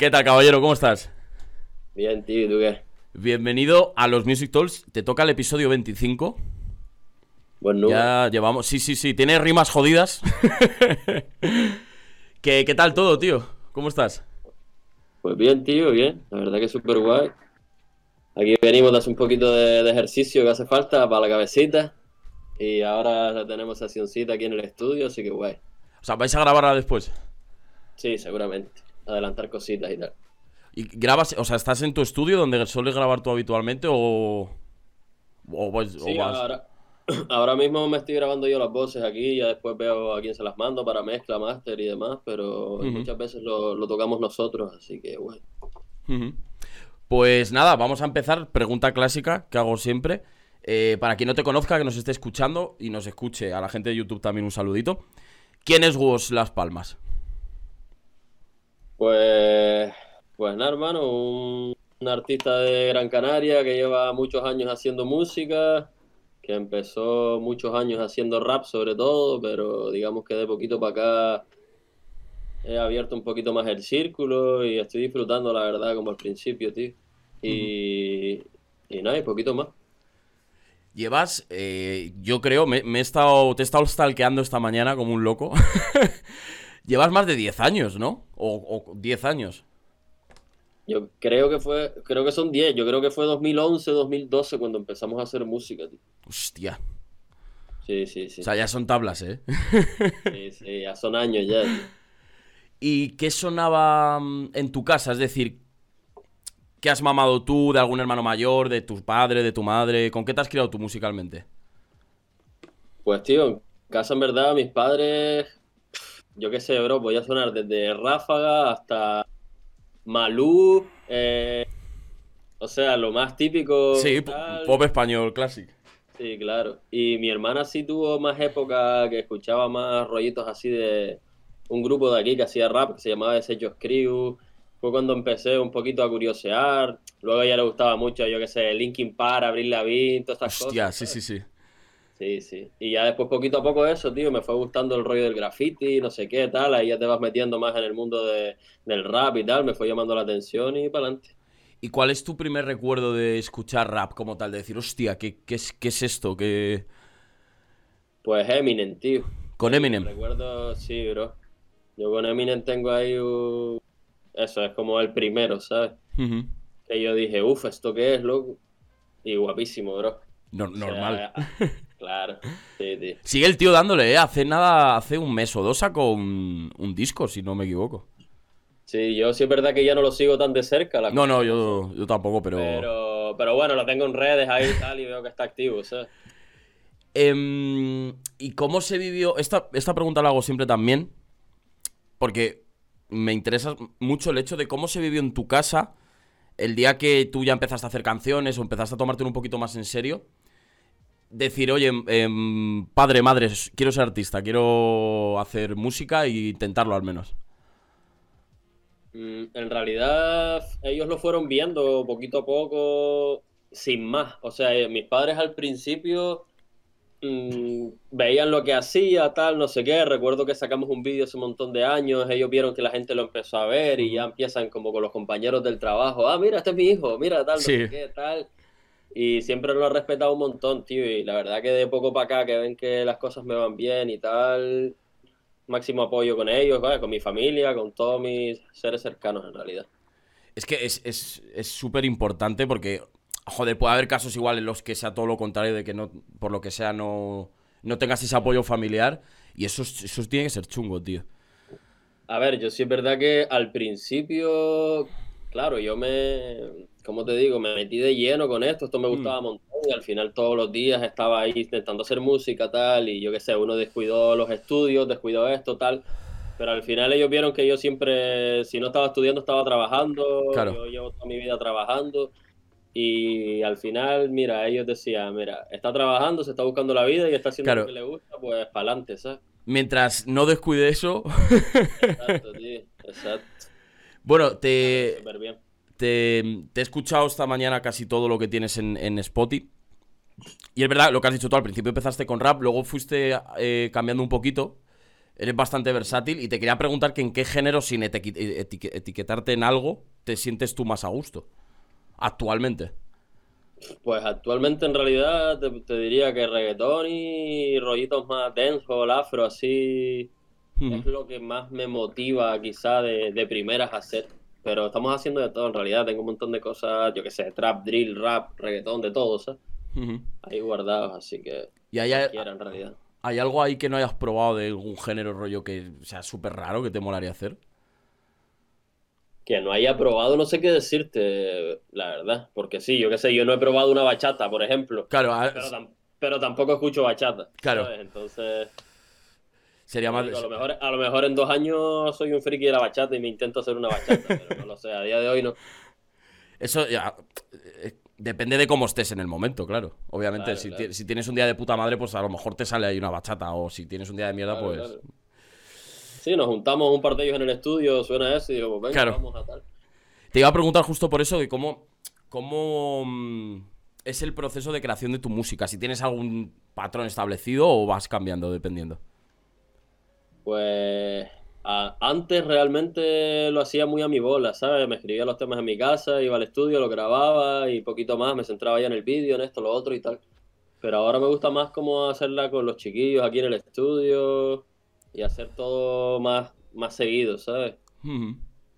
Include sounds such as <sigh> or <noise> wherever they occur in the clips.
¿Qué tal, caballero? ¿Cómo estás? Bien, tío, ¿y tú qué? Bienvenido a los Music Talks. Te toca el episodio 25. Bueno, Ya llevamos. Sí, sí, sí. Tiene rimas jodidas. <laughs> ¿Qué, ¿Qué tal todo, tío? ¿Cómo estás? pues bien, tío, bien. La verdad que súper guay. Aquí venimos de hacer un poquito de, de ejercicio que hace falta para la cabecita. Y ahora tenemos sesioncita aquí en el estudio, así que guay. O sea, ¿vais a grabarla después? Sí, seguramente. Adelantar cositas y tal. ¿Y grabas, o sea, estás en tu estudio donde sueles grabar tú habitualmente o. O, vas- o Sí, vas- ahora, <clears throat> ahora mismo me estoy grabando yo las voces aquí, ya después veo a quién se las mando para mezcla, máster y demás, pero muchas veces lo, lo tocamos nosotros, así que. Ujú. Pues nada, vamos a empezar. Pregunta clásica que hago siempre. Eh, para quien no te conozca, que nos esté escuchando y nos escuche, a la gente de YouTube también un saludito. ¿Quién es Woz Las Palmas? Pues, pues nada, hermano, un, un artista de Gran Canaria que lleva muchos años haciendo música, que empezó muchos años haciendo rap sobre todo, pero digamos que de poquito para acá he abierto un poquito más el círculo y estoy disfrutando, la verdad, como al principio, tío. Y, y nada, y poquito más. Llevas, eh, yo creo, me, me he estado, te he estado stalkeando esta mañana como un loco. <laughs> Llevas más de 10 años, ¿no? O, o 10 años. Yo creo que fue, creo que son 10, yo creo que fue 2011, 2012 cuando empezamos a hacer música, tío. Hostia. Sí, sí, sí. O sea, ya son tablas, ¿eh? Sí, sí, ya son años ya, tío. ¿Y qué sonaba mm, en tu casa? Es decir, ¿qué has mamado tú de algún hermano mayor, de tu padre, de tu madre? ¿Con qué te has criado tú musicalmente? Pues tío, en casa en verdad mis padres, yo qué sé, bro, podía sonar desde Ráfaga hasta Malú, eh, o sea, lo más típico. Sí, tal. pop español, classic. Sí, claro. Y mi hermana sí tuvo más época que escuchaba más rollitos así de un grupo de aquí que hacía rap que se llamaba Desechos Crew. Fue cuando empecé un poquito a curiosear. Luego a ella le gustaba mucho, yo qué sé, Linkin Park, Avril Lavigne, todas estas Hostia, cosas. sí, sí, sí. Sí, sí. Y ya después, poquito a poco, eso, tío, me fue gustando el rollo del graffiti, no sé qué, tal. Ahí ya te vas metiendo más en el mundo de- del rap y tal. Me fue llamando la atención y para adelante. ¿Y cuál es tu primer recuerdo de escuchar rap como tal? De decir, hostia, ¿qué, qué es, qué es esto? ¿Qué... Pues Eminem, tío. Con Eminem. Recuerdo, sí, bro. Yo con Eminem tengo ahí un... Eso, es como el primero, ¿sabes? Que yo dije, uff, ¿esto qué es, loco? Y guapísimo, bro. No- O sea, normal. Claro, sí, tío. Sigue el tío dándole, ¿eh? Hace nada, hace un mes o dos sacó un, un disco, si no me equivoco. Sí, yo sí es verdad que ya no lo sigo tan de cerca, la No, no, yo, yo tampoco, pero... Pero, pero bueno, lo tengo en redes ahí y tal y veo que está activo, ¿sabes? Em, ¿y cómo se vivió? Esta, esta pregunta la hago siempre también, porque me interesa mucho el hecho de cómo se vivió en tu casa el día que tú ya empezaste a hacer canciones o empezaste a tomártelo un poquito más en serio. Decir, oye, em, padre, madre, quiero ser artista, quiero hacer música e intentarlo al menos. Mm, En realidad, ellos lo fueron viendo poquito a poco, sin más. O sea, eh, mis padres al principio mm, veían lo que hacía, tal, no sé qué. Recuerdo que sacamos un vídeo hace un montón de años, ellos vieron que la gente lo empezó a ver y ya empiezan como con los compañeros del trabajo. Ah, mira, este es mi hijo, mira, tal, no Sí. sé qué, tal. Y siempre lo he respetado un montón, tío. Y la verdad que de poco para acá, que ven que las cosas me van bien y tal, máximo apoyo con ellos, ¿vale? con mi familia, con todos mis seres cercanos en realidad. Es que es es- es súper importante porque, joder, puede haber casos igual en los que sea todo lo contrario, de que no, por lo que sea, no, no tengas ese apoyo familiar. Y eso, es- eso tiene que ser chungo, tío. A ver, yo sí es verdad que al principio, claro, yo me, como te digo, me metí de lleno con esto, esto me gustaba un montón y al final todos los días estaba ahí intentando hacer música, tal, y yo qué sé, uno descuidó los estudios, descuidó esto, tal, pero al final ellos vieron que yo siempre, si no estaba estudiando, estaba trabajando, Claro. yo llevo toda mi vida trabajando y al final, mira, ellos decían, mira, está trabajando, se está buscando la vida y está haciendo Claro. lo que le gusta, pues para adelante, ¿sabes? Mientras no descuide eso. Exacto, tío, exacto, bueno, te, súper bien. Te, te he escuchado esta mañana casi todo lo que tienes en, en Spotify. Y es verdad, lo que has dicho tú, al principio empezaste con rap, luego fuiste eh, cambiando un poquito. Eres bastante versátil y te quería preguntar que en qué género, sin etiqui- etiquetarte en algo, te sientes tú más a gusto. Actualmente. Pues actualmente en realidad te, te diría que reggaetón y rollitos más dancehall, afro, así es lo que más me motiva quizá de, de primeras a hacer. Pero estamos haciendo de todo en realidad, tengo un montón de cosas, yo qué sé, trap, drill, rap, reggaetón, de todo, ¿sabes? Ahí guardados, así que ¿Y hay, en realidad. hay algo ahí que no hayas probado de algún género rollo que sea súper raro que te molaría hacer? Que no haya probado, no sé qué decirte, la verdad. Porque sí, yo qué sé, yo no he probado una bachata, por ejemplo. Claro, a- Pero, tam- pero tampoco escucho bachata. Claro. ¿sabes? Entonces, sería más... a, lo mejor, a lo mejor en dos años soy un friki de la bachata y me intento hacer una bachata, pero no lo sé, a día de hoy no. Eso ya... eh, Depende de cómo estés en el momento, claro. Obviamente, Claro, si, claro. ti- si tienes un día de puta madre, pues a lo mejor te sale ahí una bachata. O si tienes un día de mierda, Claro, pues... Sí, nos juntamos un par de ellos en el estudio, suena eso y digo, pues venga, vamos a tal. Te iba a preguntar justo por eso de cómo, cómo mm, es el proceso de creación de tu música. Si tienes algún patrón establecido o vas cambiando dependiendo. Pues a- antes realmente lo hacía muy a mi bola, ¿sabes? Me escribía los temas en mi casa, iba al estudio, lo grababa y poquito más, me centraba ya en el vídeo, en esto, lo otro y tal. Pero ahora me gusta más como hacerla con los chiquillos aquí en el estudio y hacer todo más, más seguido, ¿sabes?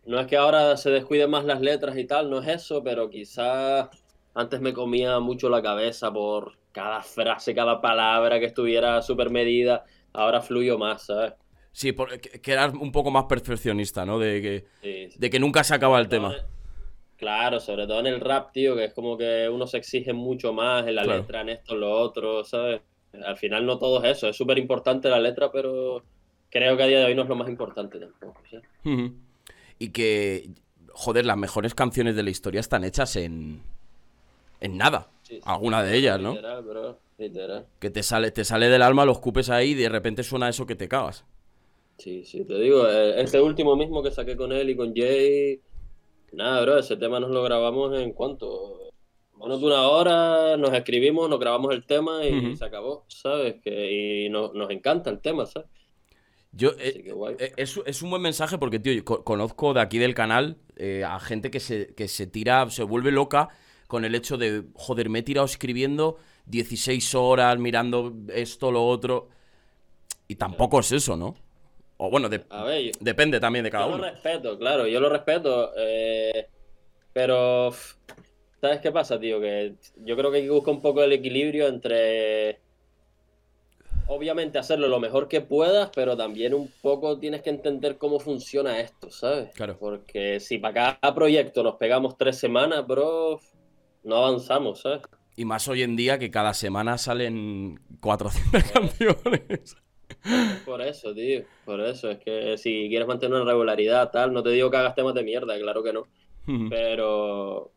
No es que ahora se descuiden más las letras y tal, no es eso, pero quizás antes me comía mucho la cabeza por cada frase, cada palabra que estuviera súper medida. Ahora fluyo más, ¿sabes? Sí, por- que, eras un poco más perfeccionista, ¿no? De que, Sí, sí. de que nunca se acaba el Sobre tema. en- Claro, sobre todo en el rap, tío, que es como que uno se exige mucho más en la Claro. letra, en esto, en lo otro, ¿sabes? Al final no todo es eso, es súper importante la letra, pero creo que a día de hoy no es lo más importante tampoco. Y que, joder, las mejores canciones de la historia están hechas en, en nada. Alguna de ellas, ¿no? Literal, bro, literal. Que te sale, te sale del alma, lo escupes ahí y de repente suena eso que te cagas. Sí, sí, te digo, este último mismo que saqué con él y con Jay, nada, bro, ese tema nos lo grabamos en cuánto, menos de una hora, nos escribimos, nos grabamos el tema y se acabó, ¿sabes? Que, y no- nos encanta el tema, ¿sabes? Yo, eh, eh, es, es un buen mensaje porque, tío, yo co- conozco de aquí del canal eh, a gente que se, que se tira, se vuelve loca con el hecho de, joder, me he tirado escribiendo 16 horas, mirando esto, lo otro. Y tampoco es eso, ¿no? O bueno, de- A ver, yo, depende también de cada yo uno. lo respeto, claro, yo lo respeto, eh, pero ¿sabes qué pasa, tío? Que yo creo que hay que buscar un poco el equilibrio entre, obviamente, hacerlo lo mejor que puedas, pero también un poco tienes que entender cómo funciona esto, ¿sabes? Claro. Porque si para cada proyecto nos pegamos tres semanas, bro, no avanzamos, ¿sabes? Y más hoy en día que cada semana salen 400 <laughs> canciones. Por eso, tío, por eso, es que si quieres mantener una regularidad, tal, no te digo que hagas temas de mierda, claro que no. Pero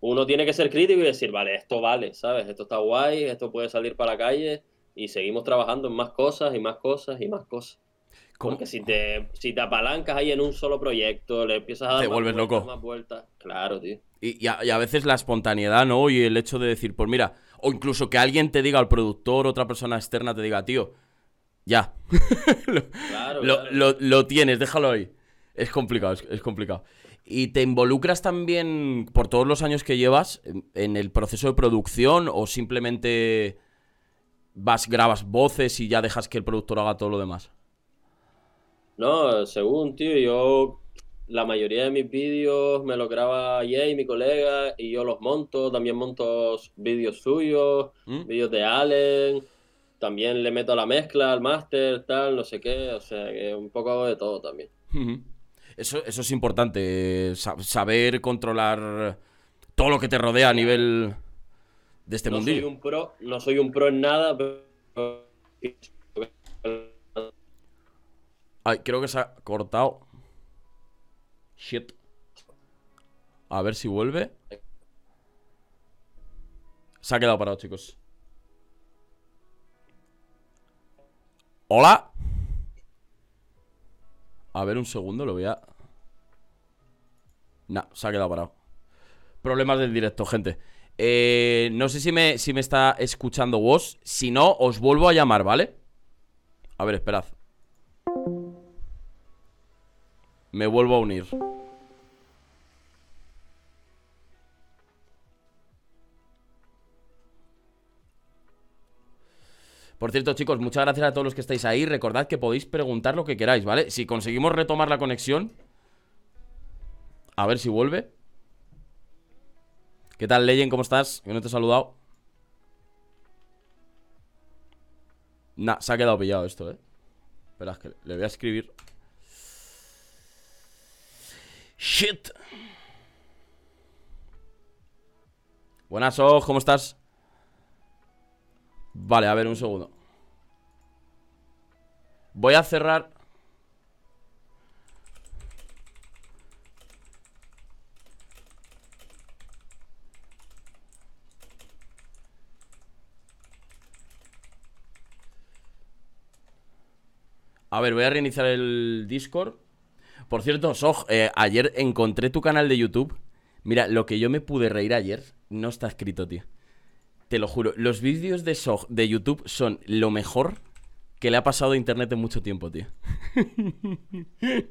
uno tiene que ser crítico y decir, vale, esto vale, ¿sabes? Esto está guay, esto puede salir para la calle y seguimos trabajando en más cosas y más cosas y más cosas. ¿Cómo? Porque si te, si te apalancas ahí en un solo proyecto, le empiezas a dar Te más vuelves vueltas, loco. más vueltas, claro, tío. Y, y a, y a veces la espontaneidad, ¿no? Y el hecho de decir, pues mira, o incluso que alguien te diga, al productor, otra persona externa te diga, tío, ya, lo, <laughs> Claro, lo- claro. lo- lo tienes, déjalo ahí. Es complicado, es, es complicado. ¿Y te involucras también, por todos los años que llevas, en, en el proceso de producción o simplemente vas, grabas voces y ya dejas que el productor haga todo lo demás? No, según, tío, yo la mayoría de mis vídeos me los graba Jay, mi colega, y yo los monto, también monto vídeos suyos, ¿Mm? vídeos de Allen, también le meto la mezcla, al máster, tal, no sé qué, o sea, que un poco hago de todo también. Eso, eso es importante, sa- saber controlar todo lo que te rodea a nivel de este No soy mundillo. un pro, no soy un pro en nada, pero Ay, creo que se ha cortado. Shit. A ver si vuelve. Se ha quedado parado, chicos. Hola. A ver un segundo, lo voy a... Nah, se ha quedado parado. Problemas del directo, gente. Eh, no sé si me, si me está escuchando vos. Si no, os vuelvo a llamar, ¿vale? A ver, esperad. Me vuelvo a unir. Por cierto, chicos, muchas gracias a todos los que estáis ahí. Recordad que podéis preguntar lo que queráis, ¿vale? Si conseguimos retomar la conexión. A ver si vuelve. ¿Qué tal, Leyen? ¿Cómo estás? Yo no te he saludado. Nah, se ha quedado pillado esto, ¿eh? Espera, es que le voy a escribir. Shit. Buenas, ojos, ¿cómo estás? Vale, a ver, un segundo. Voy a cerrar... A ver, voy a reiniciar el Discord. Por cierto, Soj, eh, ayer encontré tu canal de YouTube. Mira, lo que yo me pude reír ayer no está escrito, tío. Te lo juro, los vídeos de Sog de YouTube son lo mejor que le ha pasado a internet en mucho tiempo, tío. <laughs>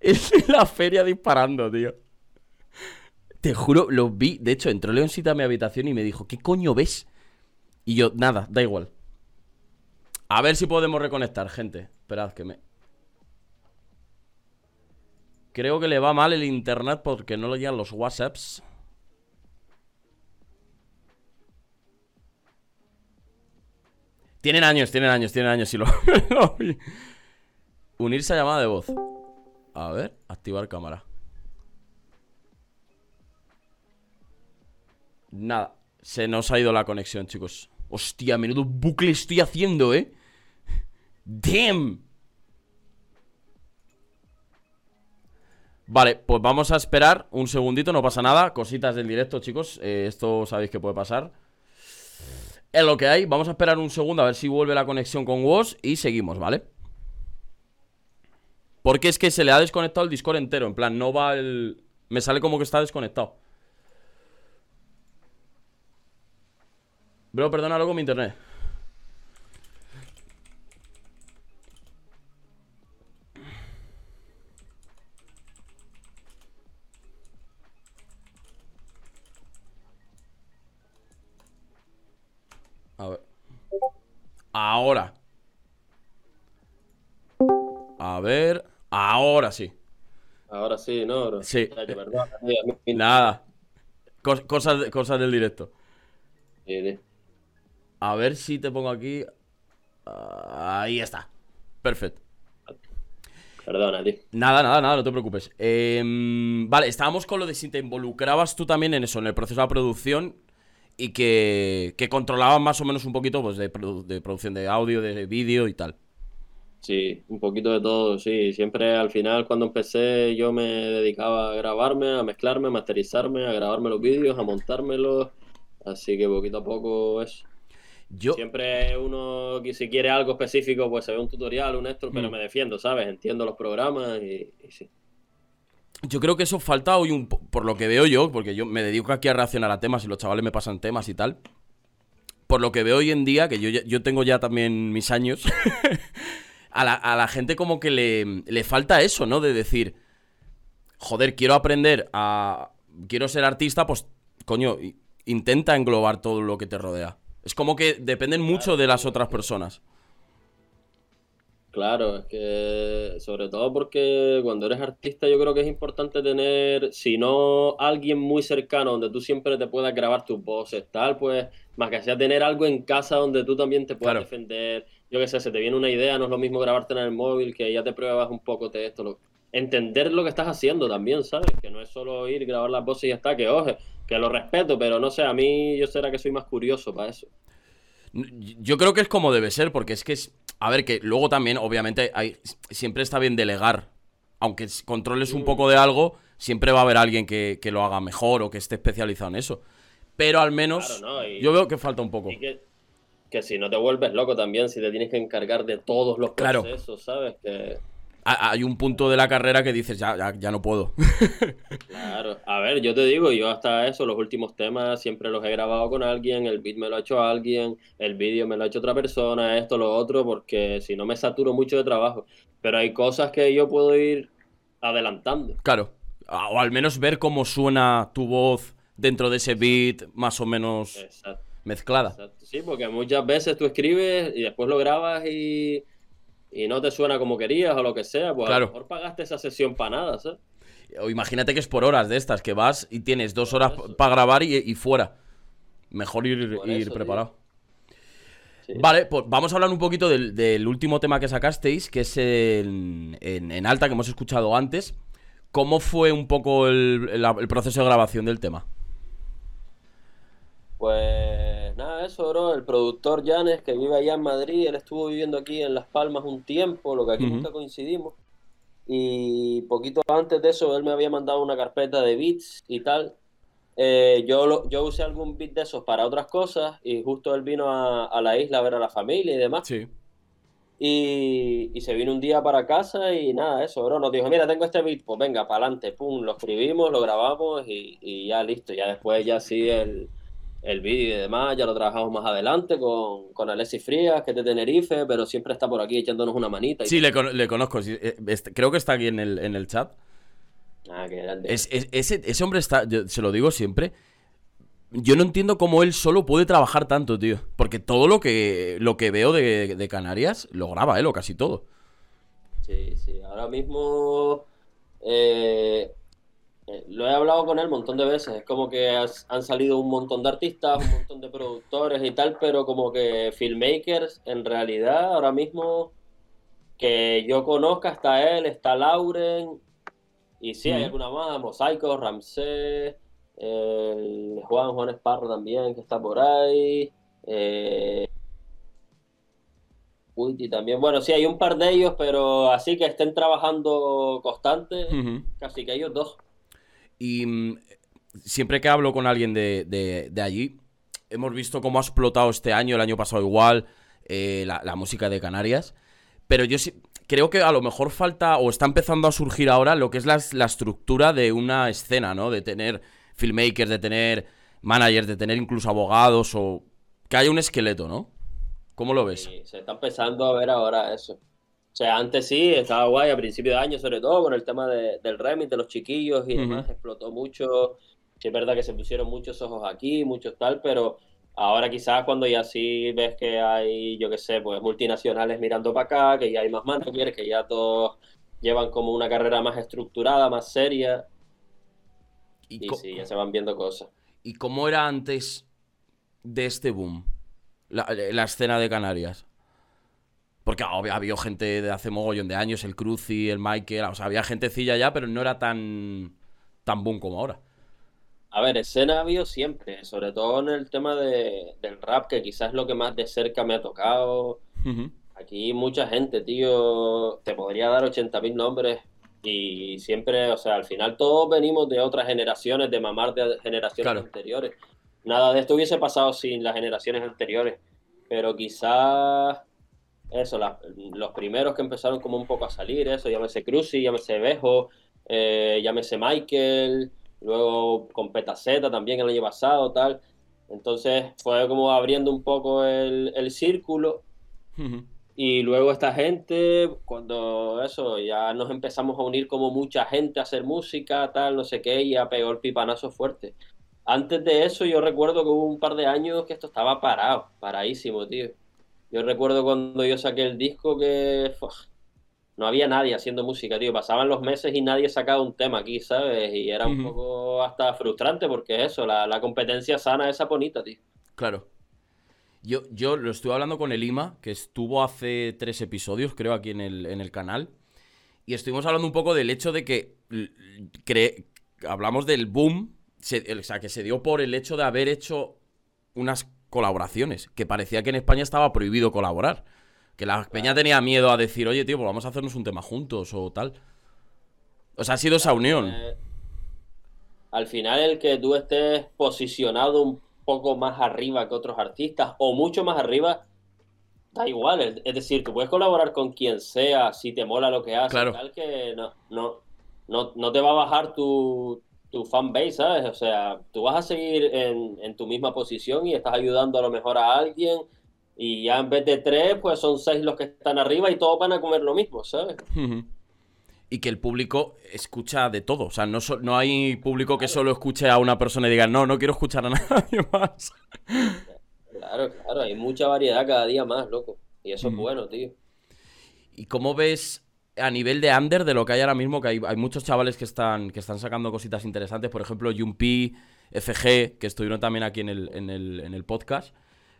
es la feria disparando, tío. Te juro, lo vi. De hecho, entró Leoncita a mi habitación y me dijo, ¿qué coño ves? Y yo, nada, da igual. A ver si podemos reconectar, gente. Esperad que me... Creo que le va mal el internet porque no le llegan los WhatsApps. Tienen años, tienen años, tienen años. Lo, <laughs> Unirse a llamada de voz. A ver, activar cámara. Nada, se nos ha ido la conexión, chicos. Hostia, menudo bucle estoy haciendo, ¿eh? Damn. Vale, pues vamos a esperar un segundito, no pasa nada. Cositas del directo, chicos. Eh, esto sabéis que puede pasar. Es lo que hay. Vamos a esperar un segundo a ver si vuelve la conexión con WOS y seguimos, ¿vale? Porque es que se le ha desconectado el Discord entero. En plan, no va el... Me sale como que está desconectado. Bro, perdona con mi internet. Ahora. A ver. Ahora sí. Ahora sí, ¿no? Sí. Nada. cosas, cosas del directo. A ver si te pongo aquí. ahí está. Perfecto. Perdona, tío. Nada, nada, nada, no te preocupes. Em, vale, estábamos con lo de si te involucrabas tú también en eso, en el proceso de producción y que, que controlaban más o menos un poquito pues, de, producción de audio, de vídeo y tal. Sí, un poquito de todo, sí. Siempre al final cuando empecé yo me dedicaba a grabarme, a mezclarme, a masterizarme, a grabarme los vídeos, a montármelos. Así que poquito a poco es. Yo... Siempre uno, si quiere algo específico, pues se ve un tutorial, un esto, pero mm. me defiendo, ¿sabes? Entiendo los programas y sí. Yo creo que eso falta hoy un por lo que veo yo, porque yo me dedico aquí a reaccionar a temas y los chavales me pasan temas y tal. Por lo que veo hoy en día, que yo, yo tengo ya también mis años, <laughs> a, la, gente como que le, le falta eso, ¿no? De decir, joder, quiero aprender a... Quiero ser artista, pues, coño, intenta englobar todo lo que te rodea. Es como que dependen mucho de las otras personas. Claro, es que sobre todo porque cuando eres artista yo creo que es importante tener, si no alguien muy cercano donde tú siempre te puedas grabar tus voces, tal, pues más que sea tener algo en casa donde tú también te puedas defender. Yo qué sé, se te viene una idea, no es lo mismo grabarte en el móvil, que ya te pruebas un poco de esto. Entender lo que estás haciendo también, ¿sabes? Que no es solo ir, grabar las voces y ya está, que oje, que lo respeto, pero no sé, a mí yo será que soy más curioso para eso. Yo creo que es como debe ser, porque es que es. A ver, que luego también, obviamente, hay, siempre está bien delegar. Aunque controles un poco de algo, siempre va a haber alguien que, lo haga mejor o que esté especializado en eso. Pero al menos yo veo que falta un poco. que, si no te vuelves loco también, si te tienes que encargar de todos los procesos, ¿sabes? Que hay un punto de la carrera que dices, ya, ya, ya no puedo. <laughs> claro, a ver, yo te digo, yo hasta eso, los últimos temas siempre los he grabado con alguien, el beat me lo ha hecho alguien, el vídeo me lo ha hecho otra persona, esto, lo otro, porque si no me saturo mucho de trabajo. Pero hay cosas que yo puedo ir adelantando. Claro, o al menos ver cómo suena tu voz dentro de ese beat más o menos mezclada. Sí, porque muchas veces tú escribes y después lo grabas y y no te suena como querías o lo que sea, pues a lo mejor pagaste esa sesión para nada, ¿sabes? O imagínate que es por horas de estas, que vas y tienes dos horas para grabar y, fuera. Mejor ir, ir preparado. Vale, pues vamos a hablar un poquito del, último tema que sacasteis, que es en, en, alta, que hemos escuchado antes. ¿Cómo fue un poco el, el proceso de grabación del tema? Pues eso, bro. El productor Janes, que vive allá en Madrid, él estuvo viviendo aquí en Las Palmas un tiempo, lo que aquí nunca coincidimos. Y poquito antes de eso, él me había mandado una carpeta de beats y tal. Eh, yo, lo, yo usé algún beat de esos para otras cosas y justo él vino a, la isla a ver a la familia y demás. Sí. Y, y, se vino un día para casa y nada, eso, bro. Nos dijo, mira, tengo este beat, pues venga, para adelante, pum, lo escribimos, lo grabamos y, y ya listo. Ya después ya sí el el vídeo y demás, ya lo trabajamos más adelante con, con Alexis Frías, que es de Tenerife, pero siempre está por aquí echándonos una manita. sí, le, conozco, eh, este, creo que está aquí en el, en el chat. Ah, qué grande. ese, ese, hombre está, se lo digo siempre, yo no entiendo cómo él solo puede trabajar tanto, tío. Porque todo lo que, lo que veo de, de Canarias lo graba él o casi todo. Sí, sí, ahora mismo... Eh, eh, lo he hablado con él un montón de veces, es como que han salido un montón de artistas, un montón de productores y tal, pero como que filmmakers, en realidad, ahora mismo que yo conozca, está él, está Lauren, y sí, hay alguna más, Mosaico, Ramsés, Juan, Juan Esparro también, que está por ahí, eh, también, bueno, sí, hay un par de ellos, pero así que estén trabajando constante, casi que ellos dos. Y mm, siempre que hablo con alguien de, allí, hemos visto cómo ha explotado este año, el año pasado igual, eh, la, música de Canarias. Pero yo sí, creo que a lo mejor falta, o está empezando a surgir ahora, lo que es la, estructura de una escena, ¿no? De tener filmmakers, de tener managers, de tener incluso abogados, o que haya un esqueleto, ¿no? ¿Cómo lo ves? Sí, se está empezando a ver ahora eso. O sea, antes sí, estaba guay a principio de año, sobre todo con el tema del remix, de los chiquillos y demás, explotó mucho. Sí, es verdad que se pusieron muchos ojos aquí, muchos tal, pero ahora quizás cuando ya sí ves que hay, yo qué sé, pues multinacionales mirando para acá, que ya hay más managers, que ya todos llevan como una carrera más estructurada, más seria. Y, sí, ya se van viendo cosas. ¿Y cómo era antes de este boom? la escena de Canarias. Porque había, gente de hace mogollón de años, el Cruci, el Michael, o sea, había gentecilla ya, pero no era tan, tan boom como ahora. A ver, escena ha habido siempre, sobre todo en el tema de, del rap, que quizás es lo que más de cerca me ha tocado. Aquí mucha gente, tío, te podría dar 80.000 nombres y siempre, o sea, al final todos venimos de otras generaciones, de mamar de generaciones anteriores. Nada de esto hubiese pasado sin las generaciones anteriores, pero quizás eso, los primeros que empezaron como un poco a salir, eso, llámese Cruci, llámese Bejo, eh, llámese Michael, luego con Petaceta también el año pasado, tal. Entonces fue como abriendo un poco el, círculo. Y luego esta gente, cuando eso, ya nos empezamos a unir como mucha gente a hacer música, tal, no sé qué, y ya pegó el pipanazo fuerte. Antes de eso yo recuerdo que hubo un par de años que esto estaba parado, paradísimo, tío. Yo recuerdo cuando yo saqué el disco que no había nadie haciendo música, tío. Pasaban los meses y nadie sacaba un tema aquí, ¿sabes? Y era un poco hasta frustrante porque eso, la, competencia sana esa bonita, tío. Claro. Yo, yo lo estuve hablando con el Ima, que estuvo hace tres episodios, creo, aquí en el, en el canal. Y estuvimos hablando un poco del hecho de que hablamos del boom, o sea, que se dio por el hecho de haber hecho unas colaboraciones, que parecía que en España estaba prohibido colaborar. Que la peña tenía miedo a decir, oye, tío, pues vamos a hacernos un tema juntos o tal. O sea, ha sido esa unión. Eh, al final, el que tú estés posicionado un poco más arriba que otros artistas, o mucho más arriba, da igual, es decir, tú puedes colaborar con quien sea si te mola lo que haces, Claro. tal que no, no, no, no te va a bajar tu, tu fanbase, ¿sabes? O sea, tú vas a seguir en, en tu misma posición y estás ayudando a lo mejor a alguien y ya en vez de tres, pues son seis los que están arriba y todos van a comer lo mismo, ¿sabes? Y que el público escucha de todo. O sea, no, so- no hay público que solo escuche a una persona y diga, no, no quiero escuchar a <laughs> nadie más. Claro, claro, hay mucha variedad cada día más, loco. Y eso es bueno, tío. ¿Y cómo ves a nivel de under de lo que hay ahora mismo? Que hay, hay muchos chavales que están, que están sacando cositas interesantes. Por ejemplo, Jumpi, FG, que estuvieron también aquí en el, en el, en el podcast.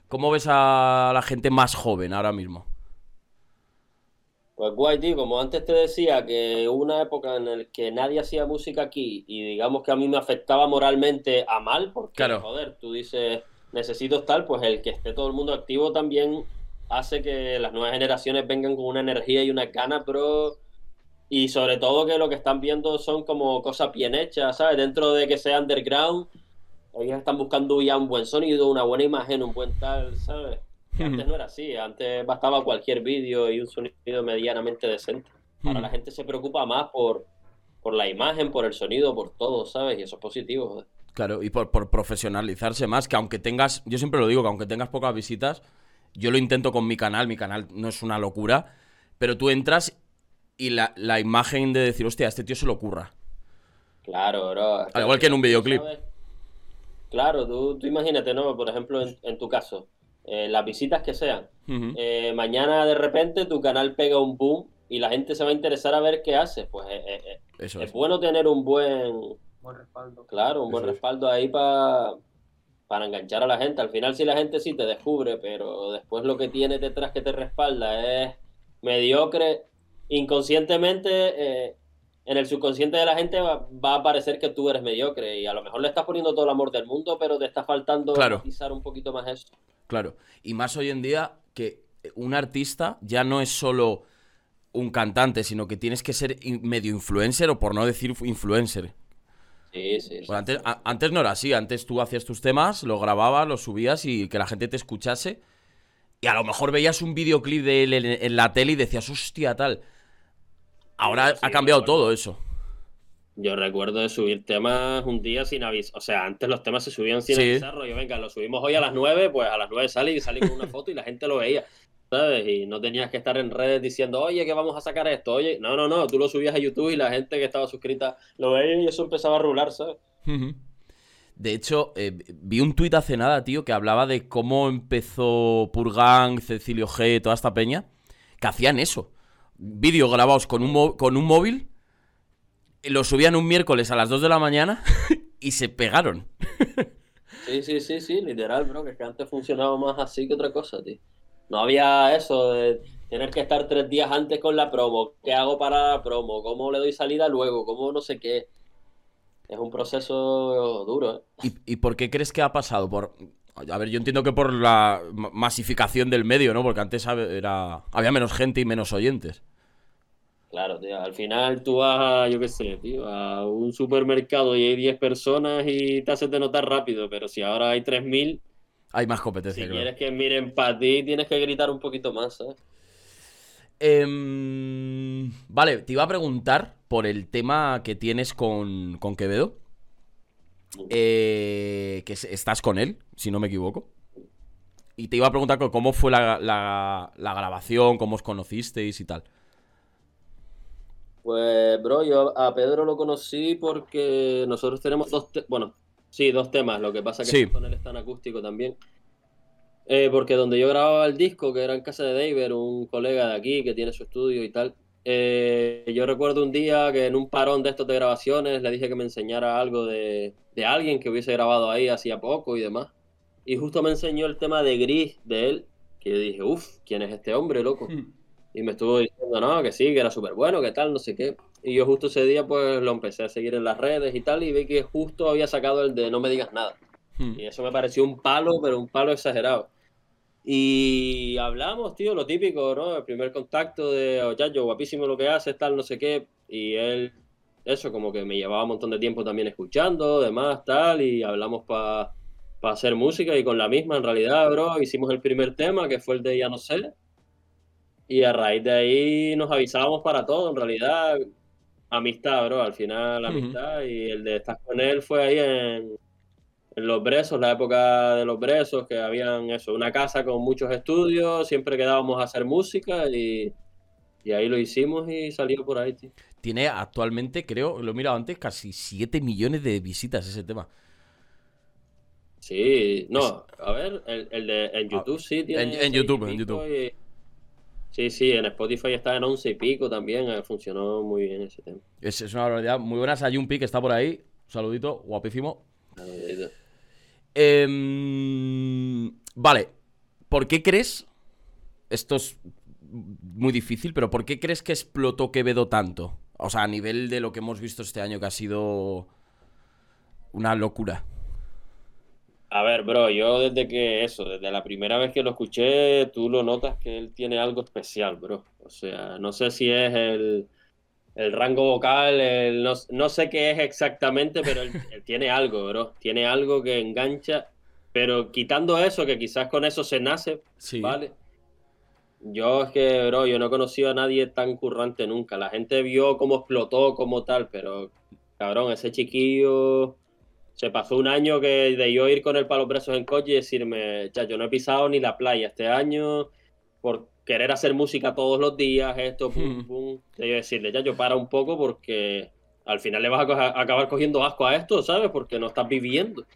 ¿Cómo ves a la gente más joven ahora mismo? Pues guay, tío, como antes te decía que hubo una época en la que nadie hacía música aquí y digamos que a mí me afectaba moralmente a mal, porque, Claro. joder, tú dices, necesito estar, pues el que esté todo el mundo activo también hace que las nuevas generaciones vengan con una energía y una ganas, bro. Y sobre todo que lo que están viendo son como cosas bien hechas, ¿sabes? Dentro de que sea underground, ellos están buscando ya un buen sonido, una buena imagen, un buen tal, ¿sabes? <laughs> Antes no era así, antes bastaba cualquier vídeo y un sonido medianamente decente. Ahora la gente se preocupa más por, por la imagen, por el sonido, por todo, ¿sabes? Y eso es positivo, joder. Claro, y por, por profesionalizarse más, que aunque tengas, yo siempre lo digo, que aunque tengas pocas visitas, yo lo intento con mi canal, mi canal no es una locura, pero tú entras y la, la imagen de decir, hostia, a este tío se lo ocurra. Claro, bro. Al igual que en un videoclip. ¿sabes? Claro, tú, tú imagínate, ¿no? Por ejemplo, en, en tu caso, eh, las visitas que sean. Eh, mañana de repente tu canal pega un boom y la gente se va a interesar a ver qué haces. Pues eh, Eso es es. bueno tener un buen, Buen respaldo. claro, un buen es. respaldo ahí pa- para enganchar a la gente. Al final, si la gente sí te descubre, pero después lo que tiene detrás que te respalda es mediocre, inconscientemente, eh, en el subconsciente de la gente va, va a parecer que tú eres mediocre y a lo mejor le estás poniendo todo el amor del mundo, pero te está faltando Claro. un poquito más eso. Claro. Y más hoy en día que un artista ya no es solo un cantante, sino que tienes que ser medio influencer o por no decir influencer. Sí, sí, sí. Bueno, antes, a- antes no era así, antes tú hacías tus temas, los grababas, los subías y que la gente te escuchase. Y a lo mejor veías un videoclip de él en, en la tele y decías, hostia, tal. Ahora ha cambiado todo eso. Yo recuerdo de subir temas un día sin aviso. O sea, antes los temas se subían sin avisar, rollo, venga, lo subimos hoy a las 9, pues a las 9 sale y salí con una foto y la gente lo veía. ¿Sabes? Y no tenías que estar en redes diciendo, oye, que vamos a sacar esto, oye. No, no, no, tú lo subías a YouTube y la gente que estaba suscrita lo veía y eso empezaba a rular, ¿sabes? De hecho, eh, vi un tuit hace nada, tío, que hablaba de cómo empezó Purgang, Cecilio G, toda esta peña, que hacían eso. Vídeos grabados con un, con un móvil, lo subían un miércoles a las 2 de la mañana <laughs> y se pegaron. Sí, sí, sí, sí, literal, bro, que es que antes funcionaba más así que otra cosa, tío. No había eso de tener que estar tres días antes con la promo. ¿Qué hago para la promo? ¿Cómo le doy salida luego? ¿Cómo no sé qué? Es un proceso duro, ¿eh? ¿Y, y por qué crees que ha pasado? Por, a ver, yo entiendo que por la ma- masificación del medio, ¿no? Porque antes era, había menos gente y menos oyentes. Claro, tío. Al final tú vas a, yo qué sé, tío, a un supermercado y hay 10 personas y te haces de notar rápido, pero si ahora hay 3.000, Hay más si competencia, claro. quieres que miren para ti, tienes que gritar un poquito más, ¿sabes? Em, vale, te iba a preguntar por el tema que tienes con, con Quevedo. Eh, que es- estás con él, si no me equivoco. Y te iba a preguntar cómo fue la, la- la grabación, cómo os conocisteis y tal. Pues, bro, yo a Pedro lo conocí porque nosotros tenemos dos, bueno, sí, dos temas, lo que pasa que Sí. con él es tan acústico también. Eh, porque donde yo grababa el disco, que era en casa de David, un colega de aquí que tiene su estudio y tal, eh, yo recuerdo un día que en un parón de estos de grabaciones le dije que me enseñara algo de, de alguien que hubiese grabado ahí hacía poco y demás. Y justo me enseñó el tema de Gris de él, que yo dije, uff, ¿quién es este hombre, loco? Y me estuvo diciendo, no, que sí, que era súper bueno, que tal, no sé qué. Y yo justo ese día pues lo empecé a seguir en las redes y tal, y vi que justo había sacado el de No me digas nada. Hmm. Y eso me pareció un palo, pero un palo exagerado. Y hablamos, tío, lo típico, ¿no? El primer contacto de, oye, yo guapísimo lo que haces, tal, no sé qué. Y él, eso, como que me llevaba un montón de tiempo también escuchando, demás, tal, y hablamos para hacer música y con la misma, en realidad, bro, hicimos el primer tema, que fue el de Ya no sé, Y a raíz de ahí nos avisábamos para todo, en realidad, amistad, bro, al final amistad. Y el de estar con él fue ahí en, en Los Bresos, la época de Los Bresos, que habían eso, una casa con muchos estudios, siempre quedábamos a hacer música y, y ahí lo hicimos y salió por ahí, tío. Tiene actualmente, creo, lo he mirado antes, casi 7 millones de visitas ese tema. Sí, no, a ver, el, el de en Ah, YouTube sí tiene. en- en YouTube, en YouTube. y- Sí, sí, en Spotify está en 11 y pico también, eh, funcionó muy bien ese tema. Es, es una barbaridad. Muy buenas a Jumpi, que está por ahí. Un saludito, guapísimo. Eh, Em, vale, ¿por qué crees? Esto es muy difícil, pero ¿por qué crees que explotó Quevedo tanto? O sea, a nivel de lo que hemos visto este año, que ha sido una locura. A ver, bro, yo desde que eso, desde la primera vez que lo escuché, tú lo notas que él tiene algo especial, bro. O sea, no sé si es el, el rango vocal, el- no, no sé qué es exactamente, pero él, él tiene algo, bro. Tiene algo que engancha, pero quitando eso, que quizás con eso se nace, Sí. ¿vale? Yo es que, bro, yo no he conocido a nadie tan currante nunca. La gente vio cómo explotó como tal, pero, cabrón, ese chiquillo se pasó un año que de yo ir con el palo presos en coche y decirme, ya, yo no he pisado ni la playa este año por querer hacer música todos los días, esto, pum, Hmm. pum. De yo decirle, ya, yo para un poco porque al final le vas a, co- a acabar cogiendo asco a esto, ¿sabes? Porque no estás viviendo.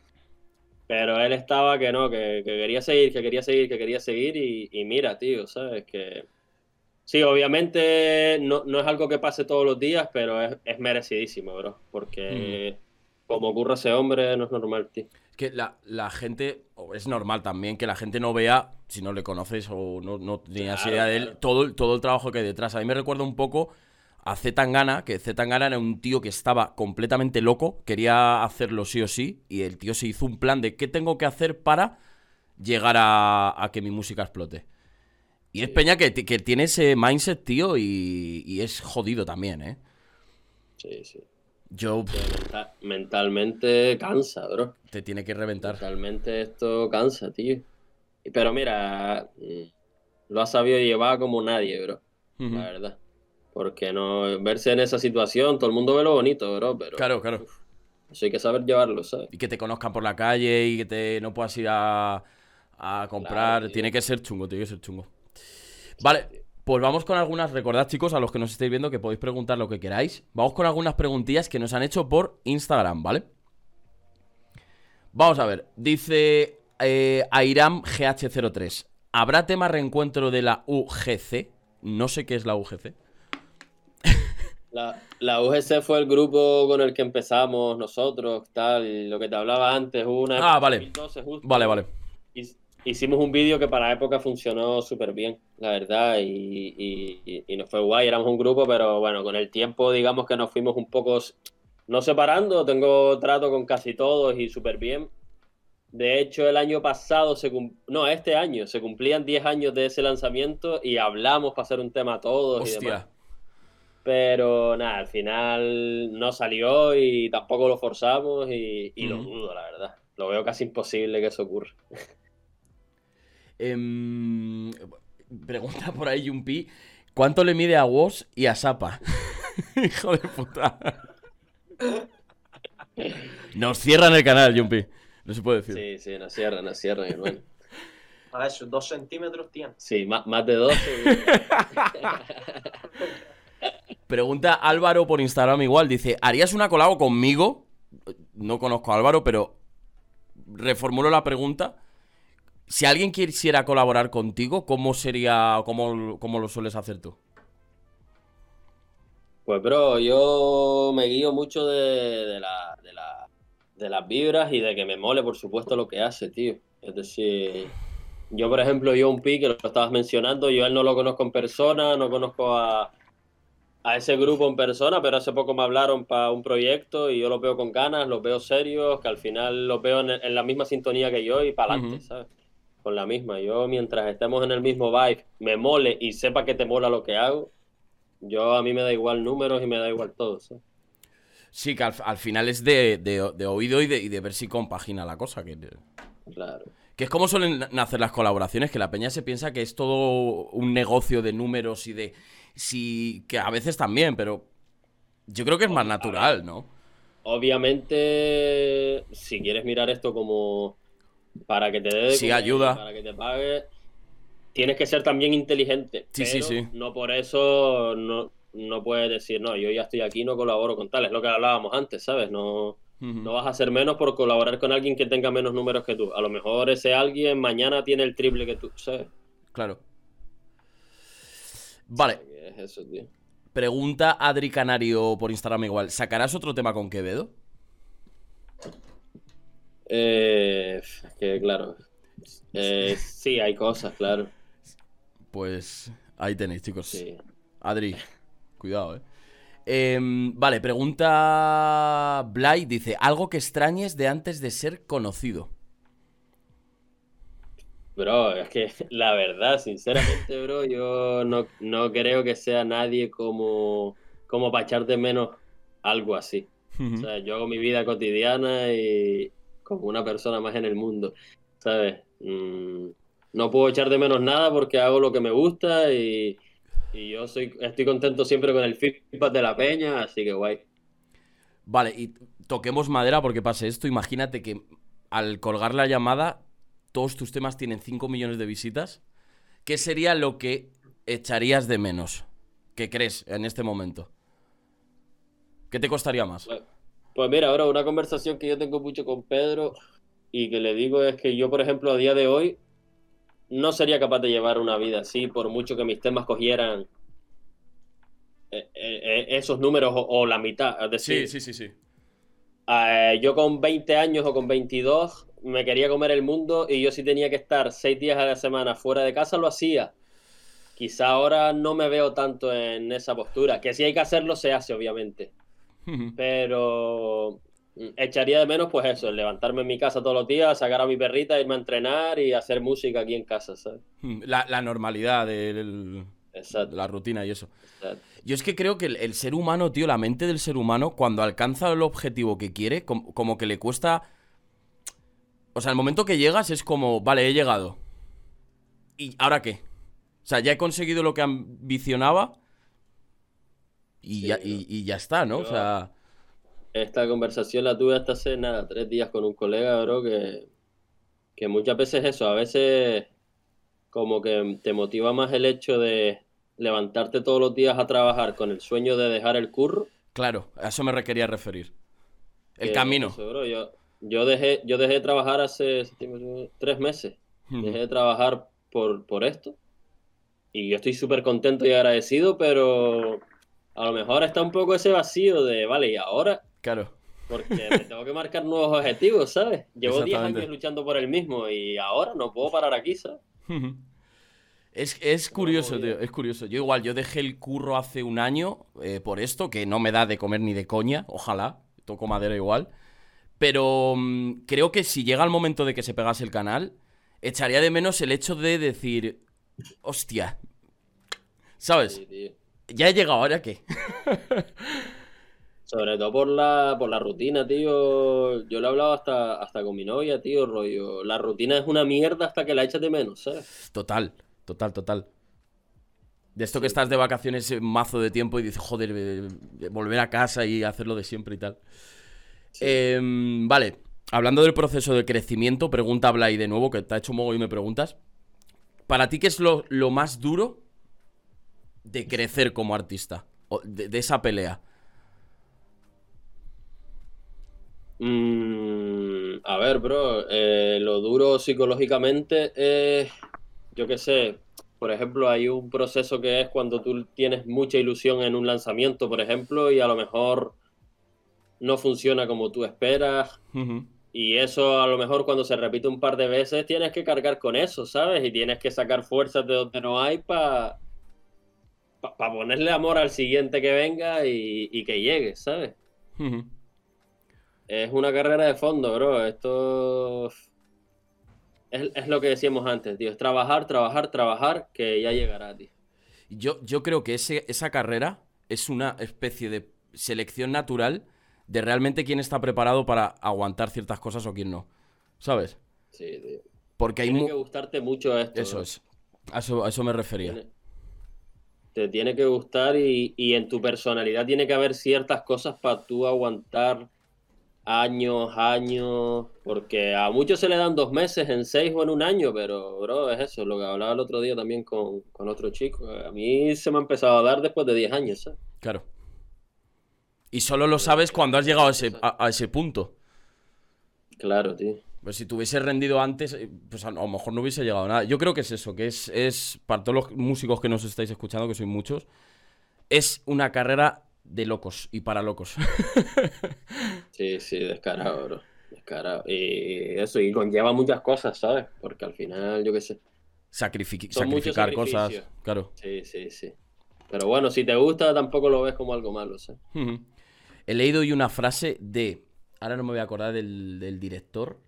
Pero él estaba que no, que, que quería seguir, que quería seguir, que quería seguir y, y mira, tío, ¿sabes? Que sí, obviamente no, no es algo que pase todos los días, pero es, es merecidísimo, bro. Porque como ocurre ese hombre, no es normal, tío. Es que la, la gente, o es normal también que la gente no vea, si no le conoces o no, no tenías Claro, idea de él, claro. todo, el- todo el trabajo que hay detrás. A mí me recuerda un poco a Z Tangana, que Z Tangana era un tío que estaba completamente loco, quería hacerlo sí o sí, y el tío se hizo un plan de qué tengo que hacer para llegar a, a que mi música explote. Y es Peña que, que tiene ese mindset, tío, y, y es jodido también, ¿eh? Sí, sí. Yo, mentalmente cansa, bro. te tiene que reventar. Mentalmente esto cansa, tío. Pero mira, mm, lo ha sabido llevar como nadie, bro. La verdad. Porque no verse en esa situación, todo el mundo ve lo bonito, bro, pero Claro, claro. eso hay que saber llevarlo, ¿sabes? y que te conozcan por la calle y que te no puedas ir a, a comprar. tiene que ser chungo, tiene que ser chungo. Vale, pues vamos con algunas. Recordad, chicos, a los que nos estéis viendo que podéis preguntar lo que queráis. Vamos con algunas preguntillas que nos han hecho por Instagram, ¿vale? Vamos a ver. Dice eh, Airam GH03. ¿Habrá tema reencuentro de la UGC? No sé qué es la UGC. La, la UGC fue el grupo con el que empezamos nosotros, tal, y lo que te hablaba antes, hubo una Ah, vale. 2012 justo, Vale, vale. Hicimos un vídeo que para la época funcionó súper bien, la verdad, y, y- nos fue guay, éramos un grupo, pero bueno, con el tiempo digamos que nos fuimos un poco, no separando, tengo trato con casi todos y súper bien. De hecho, el año pasado, se cum- no, este año, se cumplían 10 años de ese lanzamiento y hablamos para hacer un tema todos y demás. Hostia. Pero nada, al final no salió y tampoco lo forzamos y, y lo dudo, la verdad. Lo veo casi imposible que eso ocurra. <laughs> Em, pregunta por ahí Jumpi. ¿Cuánto le mide a Woz y a Sapa? <laughs> Hijo de puta. Nos cierran el canal, Jumpi. No se puede decir. Sí, sí, no cierra, no cierra, mi hermano. <laughs> A eso, dos centímetros tiene. Sí, más, más de 12. <laughs> Pregunta Álvaro por Instagram igual. Dice, ¿harías una colabo conmigo? No conozco a Álvaro, pero reformulo la pregunta. Si alguien quisiera colaborar contigo, ¿cómo sería, cómo, cómo lo sueles hacer tú? Pues, bro, yo me guío mucho de, de la, de, la- de las vibras y de que me mole, por supuesto, lo que hace, tío. Es decir, yo, por ejemplo, yo un Pi, que lo estabas mencionando, yo a él no lo conozco en persona, no conozco a, a ese grupo en persona, pero hace poco me hablaron para un proyecto y yo los veo con ganas, los veo serios, que al final los veo en, en la misma sintonía que yo y para adelante. ¿sabes? Con la misma. Yo, mientras estemos en el mismo vibe, me mole y sepa que te mola lo que hago, yo a mí me da igual números y me da igual todo, ¿sabes? Sí, que al, al final es de, de- de oído y de, y de ver si compagina la cosa. Que, Claro. Que es como suelen nacer las colaboraciones, que la peña se piensa que es todo un negocio de números y de... Sí, que a veces también, pero yo creo que es más natural, ¿no? Obviamente, si quieres mirar esto como para que te dé Sí, ayuda. para que te pague, tienes que ser también inteligente. Sí, sí, pero sí. No por eso no, no puedes decir, no, yo ya estoy aquí, no colaboro con tal. Es lo que hablábamos antes, ¿sabes? No, no vas a hacer menos por colaborar con alguien que tenga menos números que tú. A lo mejor ese alguien mañana tiene el triple que tú, ¿sabes? Claro. Vale, ¿Qué es eso, tío? pregunta Adri Canario por Instagram igual. ¿Sacarás otro tema con Quevedo? Eh, es que claro. Eh, sí, hay cosas, claro. Pues ahí tenéis, chicos. Sí. Adri, cuidado, eh. Em, vale, pregunta Blay, dice, algo que extrañes de antes de ser conocido. Bro, es que la verdad, sinceramente, bro, yo no, no creo que sea nadie como, como para echar de menos algo así. O sea, yo hago mi vida cotidiana y como una persona más en el mundo, ¿sabes? Mm, no puedo echar de menos nada porque hago lo que me gusta y, y yo soy, estoy contento siempre con el feedback de la peña, así que guay. Vale, y toquemos madera porque pase esto. Imagínate que al colgar la llamada, todos tus temas tienen 5 millones de visitas. ¿Qué sería lo que echarías de menos? ¿Qué crees en este momento? ¿Qué te costaría más? Pues mira, ahora una conversación que yo tengo mucho con Pedro y que le digo es que yo, por ejemplo, a día de hoy no sería capaz de llevar una vida así, por mucho que mis temas cogieran eh, eh, esos números o, la mitad. Es decir, sí, sí, sí. eh, yo con 20 años o con 22 me quería comer el mundo y yo si tenía que estar 6 días a la semana fuera de casa lo hacía. Quizá ahora no me veo tanto en esa postura, que si hay que hacerlo se hace, obviamente pero mm, echaría de menos pues eso, el levantarme en mi casa todos los días, sacar a mi perrita, irme a entrenar y hacer música aquí en casa, ¿sabes? La, la normalidad de Exacto, la rutina y eso. exacto. Yo es que creo que el, el ser humano, tío, la mente del ser humano, cuando alcanza el objetivo que quiere, com- como que le cuesta... O sea, el momento que llegas es como, vale, he llegado. ¿Y ahora qué? O sea, ya he conseguido lo que ambicionaba y, Sí, ya, y, y ya está, ¿no? O sea, Esta conversación la tuve hasta hace nada, tres días con un colega, bro, que, que muchas veces eso, a veces como que te motiva más el hecho de levantarte todos los días a trabajar con el sueño de dejar el curro. claro, a eso me quería referir. El camino. eso, bro. Yo, yo dejé, yo dejé de trabajar hace tres meses. Dejé de trabajar por, por esto. Y yo estoy súper contento y agradecido, pero a lo mejor está un poco ese vacío de, vale, ¿y ahora? Claro. Porque me <laughs> tengo que marcar nuevos objetivos, ¿sabes? Llevo 10 Exactamente. años luchando por el mismo y ahora no puedo parar aquí, ¿sabes? <laughs> Es, es curioso, tío, es curioso. Yo igual, yo dejé el curro hace un año eh, por esto, que no me da de comer ni de coña, ojalá, toco madera igual. Pero mm, creo que si llega el momento de que se pegase el canal, echaría de menos el hecho de decir, hostia, ¿sabes? Sí, tío. Ya he llegado, ¿ahora qué? Sobre todo por la, por la rutina, tío. Yo lo he hablado hasta, hasta con mi novia, tío, rollo. La rutina es una mierda hasta que la echas de menos, ¿sabes? Total, total, total. De esto que estás de vacaciones eh, mazo de tiempo y dices, joder, volver a casa y hacerlo de siempre y tal. Sí. Em, vale, hablando del proceso de crecimiento, pregunta Blay de nuevo, que te ha hecho un mogo y me preguntas. ¿Para ti qué es lo, lo más duro de crecer como artista? O de, de esa pelea. Mm, a ver, bro, eh, lo duro psicológicamente es, yo qué sé, por ejemplo, hay un proceso que es cuando tú tienes mucha ilusión en un lanzamiento, por ejemplo, y a lo mejor no funciona como tú esperas, y eso a lo mejor cuando se repite un par de veces tienes que cargar con eso, ¿sabes? Y tienes que sacar fuerzas de donde no hay para ponerle amor al siguiente que venga y, y que llegue, ¿sabes? Es una carrera de fondo, bro. Esto es, es lo que decíamos antes, tío. Es trabajar, trabajar, trabajar, que ya llegará, tío. Yo, yo creo que ese- esa carrera es una especie de selección natural de realmente quién está preparado para aguantar ciertas cosas o quién no. ¿Sabes? Sí, tío. Porque hay Tiene mu- que gustarte mucho esto. Eso es. A eso, a eso me refería. Tiene- te tiene que gustar y, y en tu personalidad tiene que haber ciertas cosas para tú aguantar años, años, porque a muchos se le dan dos meses, en seis o en un año, pero bro, es eso, lo que hablaba el otro día también con, con otro chico. A mí se me ha empezado a dar después de 10 años, ¿sabes? Claro. Y solo lo sabes cuando has llegado a ese, a- a ese punto. Claro, tío. Pues si te hubiese rendido antes, eh, pues a lo mejor no hubiese llegado a nada. Yo creo que es eso, que es, es para todos los músicos que nos estáis escuchando, que sois muchos, es una carrera de locos y para locos. <laughs> Sí, sí, descarado, bro. Descarado. Y eso, y conlleva muchas cosas, ¿sabes? Porque al final, yo qué sé. Sacrific- Son muchos sacrificar cosas. Claro. Sí, sí, sí. Pero bueno, si te gusta, tampoco lo ves como algo malo, ¿sabes? <laughs> He leído hoy una frase de. Ahora no me voy a acordar del, del director.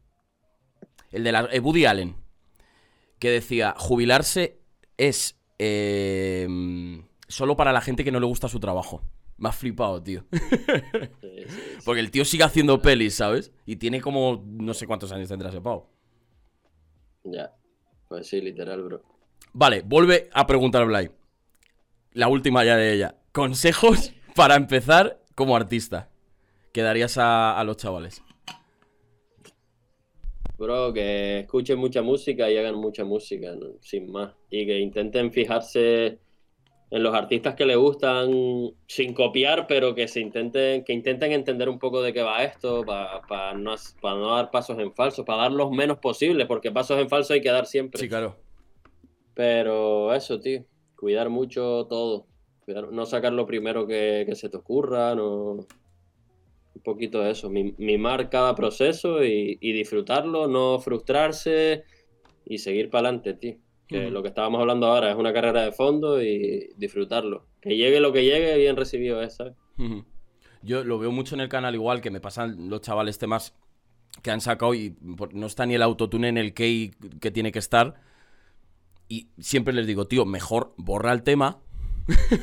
El de la, eh, Woody Allen. Que decía: jubilarse es. eh, solo para la gente que no le gusta su trabajo. Me ha flipado, tío. Sí, sí, <laughs> sí. Porque el tío sigue haciendo pelis, ¿sabes? Y tiene como. No sé cuántos años tendrá ese pavo. Ya. Pues sí, literal, bro. Vale, vuelve a preguntar Blay. La última ya de ella. Consejos para empezar como artista. Que darías a, a los chavales. Bro, que escuchen mucha música y hagan mucha música, ¿no? sin más. Y que intenten fijarse en los artistas que les gustan sin copiar, pero que se intenten, que intenten entender un poco de qué va esto, para no, pa no dar pasos en falso, para dar los menos posibles, porque pasos en falso hay que dar siempre. Sí, claro. Pero eso, tío, cuidar mucho todo. Cuidar- no sacar lo primero que, que se te ocurra, no... Un poquito de eso, mi- mimar cada proceso y, y disfrutarlo, no frustrarse y seguir para adelante, tío. Que lo que estábamos hablando ahora es una carrera de fondo y disfrutarlo. Que llegue lo que llegue, bien recibido es, ¿sabes? Yo lo veo mucho en el canal igual, que me pasan los chavales temas que han sacado y no está ni el autotune en el key que tiene que estar. Y siempre les digo, tío, mejor borra el tema, <laughs>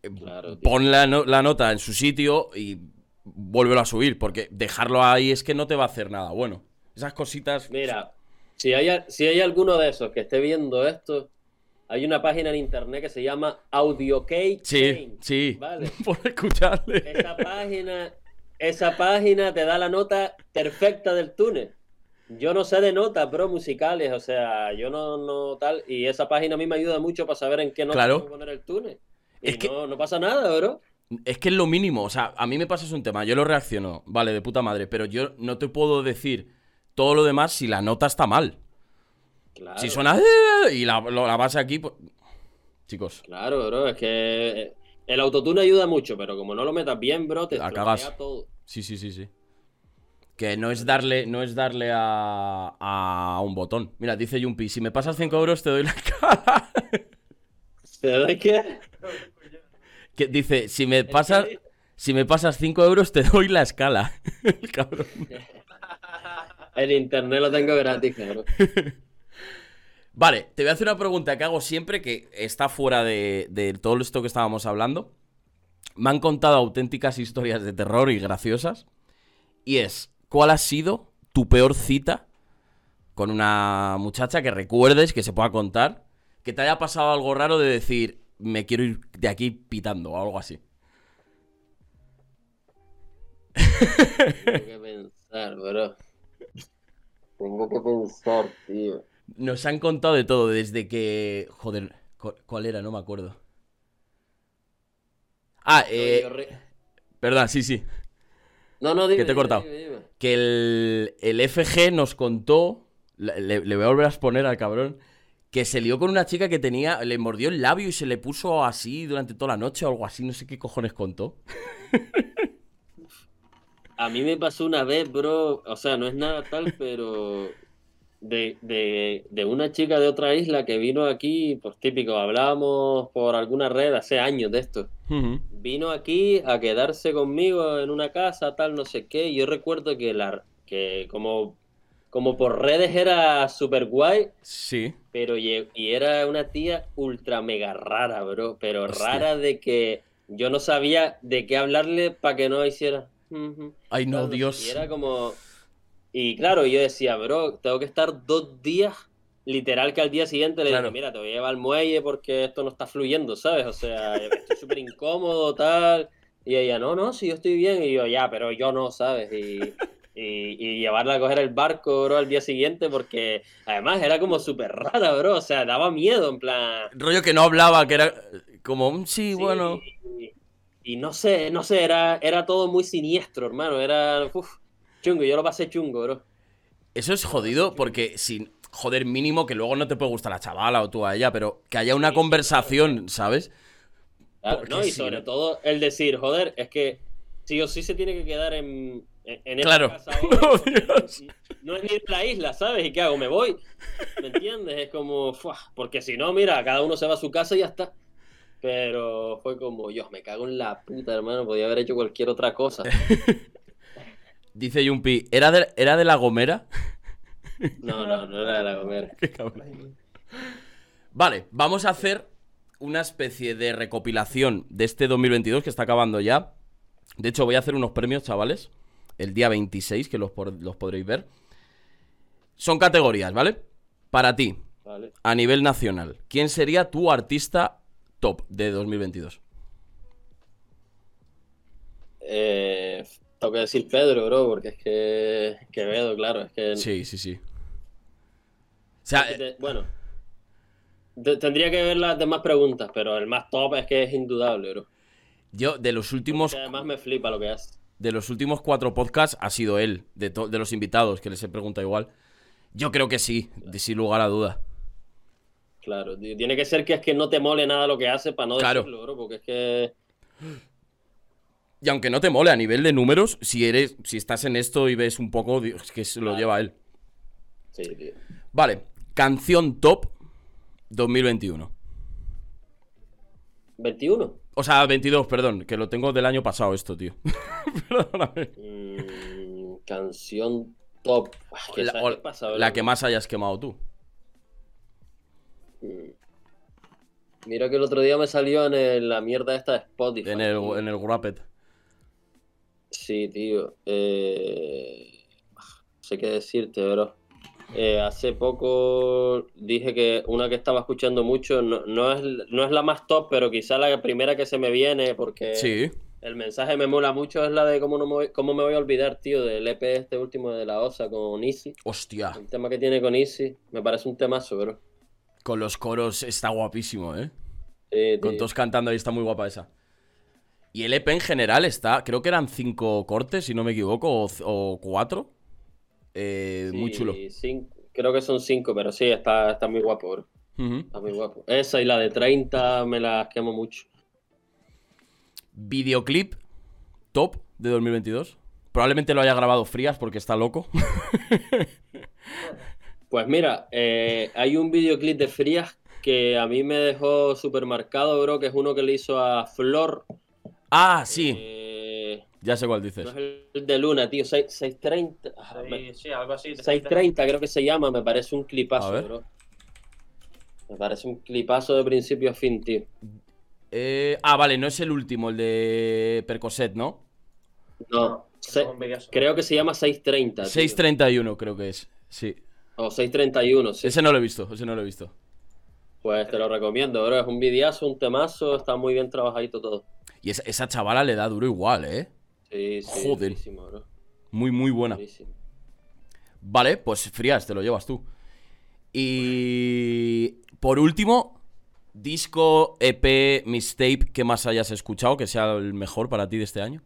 Claro, pon la, no- la nota en su sitio y vuélvelo a subir, porque dejarlo ahí es que no te va a hacer nada bueno. Esas cositas... Mira, si hay, si hay alguno de esos que esté viendo esto, hay una página en internet que se llama AudioCake. Sí, sí. Vale. <laughs> Por escucharle. Esa página, esa página te da la nota perfecta del túnel. Yo no sé de notas, bro, musicales, o sea, yo no, no tal, y esa página a mí me ayuda mucho para saber en qué nota Claro. poner el túnel. Y Es que- no, no pasa nada, bro. Es que es lo mínimo, o sea, a mí me pasa es un tema, yo lo reacciono, vale, de puta madre, pero yo no te puedo decir todo lo demás si la nota está mal. Claro, Si suena y la, la base aquí, pues... Chicos, claro, bro, es que el autotune ayuda mucho, pero como no lo metas bien, bro, te cagas. todo. sí, sí, sí, sí. Que no es darle, no es darle a, a un botón. Mira, dice Jumpy, si me pasas 5 euros te doy la <laughs> cara. ¿Te doy qué? Que dice, si me pasas, si me pasas 5 euros te doy la escala. <laughs> El cabrón. El internet lo tengo gratis, cabrón. <laughs> Vale, te voy a hacer una pregunta que hago siempre que está fuera de, de todo esto que estábamos hablando. Me han contado auténticas historias de terror y graciosas. Y es, ¿cuál ha sido tu peor cita con una muchacha que recuerdes, que se pueda contar, que te haya pasado algo raro de decir, me quiero ir de aquí pitando o algo así? Tengo que pensar, bro. Tengo que pensar, tío. Nos han contado de todo, desde que... Joder, cu- ¿cuál era? No me acuerdo. Ah, eh... Re- Perdón, sí, sí. No, no, dime. que te he cortado. dime, dime. que el, el FG nos contó, le voy a volver a exponer al cabrón, que se lió con una chica que tenía, le mordió el labio y se le puso así durante toda la noche o algo así, no sé qué cojones contó. <laughs> A mí me pasó una vez, bro, o sea, no es nada tal, pero de, de, de una chica de otra isla que vino aquí, pues típico, hablábamos por alguna red hace años de esto. Vino aquí a quedarse conmigo en una casa, tal, no sé qué. y Yo recuerdo que, la, que como, como por redes era súper guay, Sí. pero y era una tía ultra mega rara, bro. Pero Hostia. rara de que yo no sabía de qué hablarle para que no hiciera. Ay, no, Dios. Y era como. Y claro, yo decía, bro, tengo que estar dos días, literal que al día siguiente le Claro. dije, mira, te voy a llevar al muelle porque esto no está fluyendo, ¿sabes? O sea, estoy súper incómodo, tal. Y ella, no, no, si yo estoy bien. Y yo, ya, pero yo no, ¿sabes? Y, y, y llevarla a coger el barco, bro, al día siguiente porque además era como súper rara, bro. O sea, daba miedo, en plan... Rollo que no hablaba, que era como, "Mm, sí, Sí, bueno. Y, y no sé, no sé, era, era todo muy siniestro, hermano. Era uf, chungo, yo lo pasé chungo, bro. Eso es jodido porque sin. Joder, mínimo que luego no te puede gustar la chavala o tú a ella, pero que haya una Sí, conversación, ¿sabes? Claro, ¿no? Y sobre todo el decir, joder, es que sí o sí se tiene que quedar en, en, en esta Claro. casa ahora, <laughs> Oh, Dios. No es ni en la isla, ¿sabes? ¿Y qué hago? ¿Me voy? ¿Me entiendes? Es como, porque si no, mira, cada uno se va a su casa y ya está. Pero fue como, yo me cago en la puta, hermano, podía haber hecho cualquier otra cosa. <laughs> Dice Yumpi, ¿era de, ¿era de la Gomera? No, no, no era de la. <laughs> Qué cabrón. Vale, vamos a hacer una especie de recopilación de este 2022 que está acabando ya. De hecho, voy a hacer unos premios, chavales. El día 26, que los, por- los podréis ver. Son categorías, ¿vale? Para ti, Vale. a nivel nacional, ¿quién sería tu artista top de 2022? Eh, tengo que decir Pedro, bro, porque es que Quevedo, claro, es que... Sí, sí, sí. O sea, Te- bueno, te- tendría que ver las demás preguntas, pero el más top es que es indudable, bro. yo de los últimos además me flipa lo que hace. De los últimos cuatro podcasts ha sido él, de, de los invitados, que les he preguntado igual. Yo creo que sí, de sin lugar a duda. Claro, tiene que ser que es que no te mole nada lo que hace para no Claro. decirlo, bro, porque es que... Y aunque no te mole a nivel de números, si eres, si estás en esto y ves un poco, es que se lo Claro. lleva él. Sí, tío. Vale, canción top 2021. 21. O sea, 22, perdón, que lo tengo del año pasado esto, tío. <laughs> Perdóname. Mm, canción top. Que La, que más hayas quemado tú. Mm. Mira que el otro día me salió en el- la mierda esta de Spotify. En el, tío. en el Wrapped. Sí, tío. Eh, No sé qué decirte, bro. Eh, hace poco dije que una que estaba escuchando mucho no, no es, no es la más top, pero quizá la primera que se me viene porque Sí. el mensaje me mola mucho es la de cómo, no me voy, cómo me voy a olvidar, tío, del EP este último de la OSA con Easy. Hostia, El tema que tiene con Easy me parece un temazo, bro. con los coros está guapísimo, ¿eh? Sí, Con todos cantando ahí está muy guapa esa. Y el EP en general está, creo que eran cinco cortes, si no me equivoco, o, o cuatro. Eh, muy Sí, chulo. cinco- creo que son cinco, pero sí, está, está muy guapo, bro. Está muy guapo. Esa y la de 30 me las quemo mucho. Videoclip top de 2022. Probablemente lo haya grabado Frías porque está loco. <laughs> Pues mira, eh, hay un videoclip de Frías que a mí me dejó súper marcado, bro, que es uno que le hizo a Flor. ah, sí, Eh, ya sé cuál dices. no es el de Luna, tío, 6, 630. ah, me- Sí, sí, algo así. 630 creo que se llama, me parece un A clipazo, ver. bro. Me parece un clipazo de principio a fin, tío. Eh, ah, vale, no es el último, el de Percocet, ¿no? No, se- creo que se llama 630. tío. 631 creo que es. Sí. O 631, sí. Ese no lo he visto, ese no lo he visto. Pues te lo recomiendo, bro. Es un videazo, un temazo, está muy bien trabajadito todo. Y esa, esa chavala le da duro igual, ¿eh? Sí, sí, Joder. bro. Muy, muy buena. Buenísimo. Vale, pues Frías, te lo llevas tú. Y por último, disco, EP, mixtape que más hayas escuchado, que sea el mejor para ti de este año.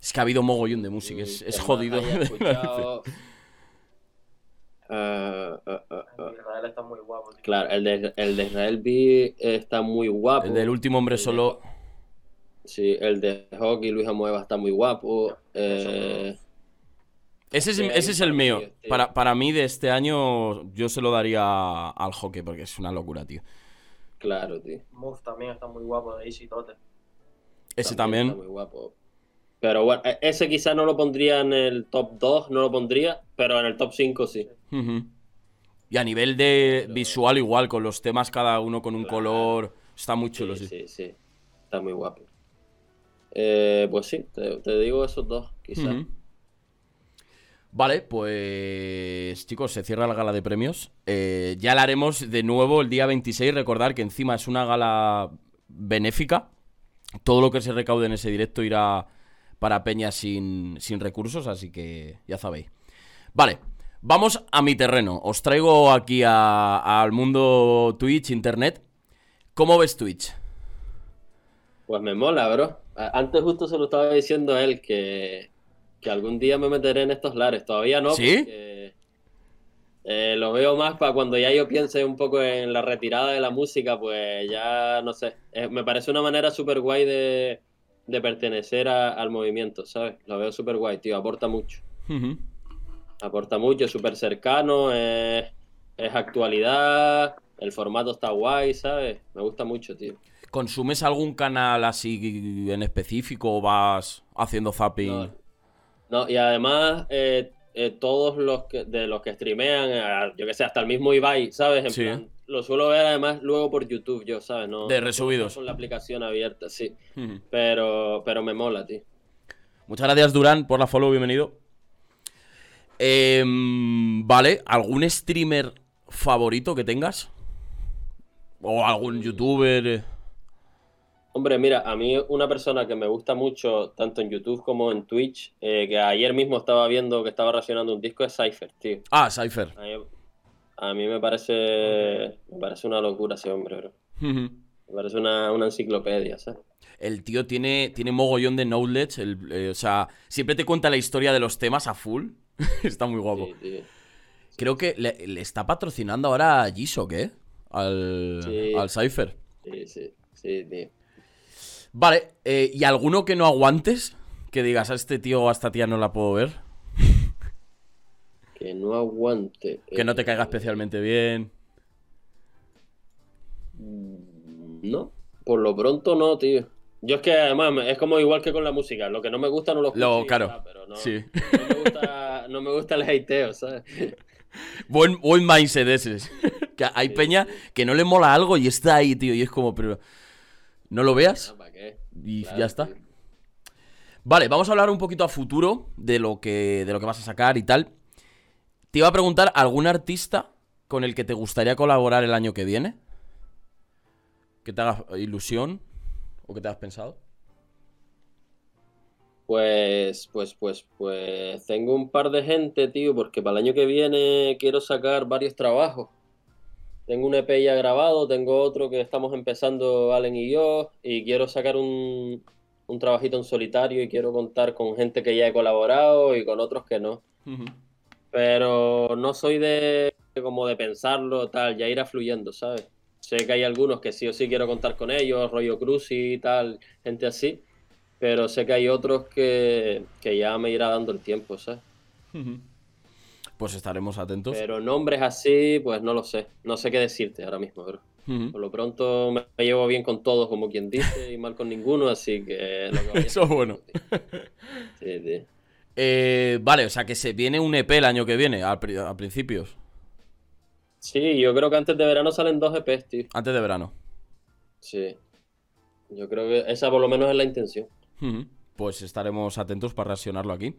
Es que ha habido mogollón de música, es, jodido. <laughs> Ah, ah, ah, ah. Israel está muy guapo. tío. Claro, el de, el de Israel B está muy guapo. El del último hombre El de- solo. Sí, el de Hockey, Luis Amueva está muy guapo. Eh, Ese es, Sí, ese es el mío. mí, tío. Para, para mí de este año yo se lo daría al hockey porque es una locura, tío. claro, tío. Move también está muy guapo de Easy Tote. Ese Está también. muy guapo. Pero bueno, e- ese quizá no lo pondría en el top 2, no lo pondría, pero en el top 5 sí. Y a nivel de Pero- visual igual, con los temas cada uno con un Claro. color. Está muy chulo, sí, sí. sí, sí. Está muy guapo. Eh, pues sí, te, te digo esos dos, quizás. Vale, pues chicos, se cierra la gala de premios. Eh, ya la haremos de nuevo el día 26. Recordar que encima es una gala benéfica. Todo lo que se recaude en ese directo irá para peñas sin, sin recursos, así que ya sabéis. Vale, vamos a mi terreno. Os traigo aquí a- al mundo Twitch, Internet. ¿Cómo ves Twitch? Pues me mola, bro. Antes justo se lo estaba diciendo a él que, que algún día me meteré en estos lares. Todavía no, ¿Sí? porque eh, lo veo más para cuando ya yo piense un poco en la retirada de la música, pues ya no sé. Eh, me parece una manera súper guay de, de pertenecer a- al movimiento, ¿sabes? Lo veo súper guay, tío. Aporta mucho. Ujú. Aporta mucho, es súper cercano, es actualidad, el formato está guay, ¿sabes? Me gusta mucho, tío. ¿Consumes algún canal así en específico o vas haciendo zapping? No, no, y además, eh, eh, todos los que, de los que streamean, eh, yo que sé, hasta el mismo Ibai, ¿sabes? En Sí. plan, lo suelo ver además luego por YouTube, yo, ¿sabes? No, De resubidos. Con la aplicación abierta, sí. Pero, pero me mola, tío. Muchas gracias, Durán, por la follow, bienvenido. Em, vale, ¿algún streamer favorito que tengas? ¿O algún youtuber? Hombre, mira, a mí una persona que me gusta mucho, tanto en YouTube como en Twitch, eh, que ayer mismo estaba viendo que estaba reaccionando un disco, es Cypher, tío. Ah, Cypher. A mí, a mí me parece, me parece una locura ese hombre, bro. Me parece una, una enciclopedia, ¿sabes? El tío tiene, tiene mogollón de knowledge. el- eh, o sea, siempre te cuenta la historia de los temas a full. <laughs> Está muy guapo. Sí, tío. Creo que le, le está patrocinando ahora a G-Shock, ¿eh? Al, Sí. al Cypher. Sí, sí, sí, tío. Vale, eh, ¿y alguno que no aguantes? Que digas, a este tío o a esta tía no la puedo ver. Que no aguante. Que no te eh, caiga especialmente bien. No, por lo pronto no, tío. Yo es que además es como igual que con la música. Lo que no me gusta no lo escucho. Lo- claro, pero no, sí. no me gusta, no me gusta el hateo, ¿sabes? <laughs> Buen, buen mindset ese. <laughs> que hay Sí, peña sí. que no le mola algo y está ahí, tío. Y es como, pero. No lo veas. Y Claro, ya está. tío. Vale, vamos a hablar un poquito a futuro de lo que, de lo que vas a sacar y tal. Te iba a preguntar, ¿algún artista con el que te gustaría colaborar el año que viene? ¿Que te haga ilusión? ¿O que te has pensado? Pues, pues, pues, pues tengo un par de gente, tío, porque para el año que viene quiero sacar varios trabajos. Tengo un EP ya grabado, tengo otro que estamos empezando Allen y yo, y quiero sacar un, un trabajito en solitario y quiero contar con gente que ya he colaborado y con otros que no. Pero no soy de como de pensarlo, tal, ya irá fluyendo, ¿sabes? Sé que hay algunos que sí o sí quiero contar con ellos, rollo Cruz y tal, gente así, pero sé que hay otros que, que ya me irá dando el tiempo, ¿sabes? Pues estaremos atentos. Pero nombres así, pues no lo sé, no sé qué decirte ahora mismo, bro. Por lo pronto me llevo bien con todos, como quien dice, y mal con ninguno, así que... lo que Eso es bueno. <laughs> Sí, sí. Eh, vale, o sea que se viene un EP el año que viene, pri- a, principios, Sí, yo creo que antes de verano salen dos EPs, tío. antes de verano. Sí. Yo creo que esa por lo menos es la intención. Pues estaremos atentos para reaccionarlo aquí.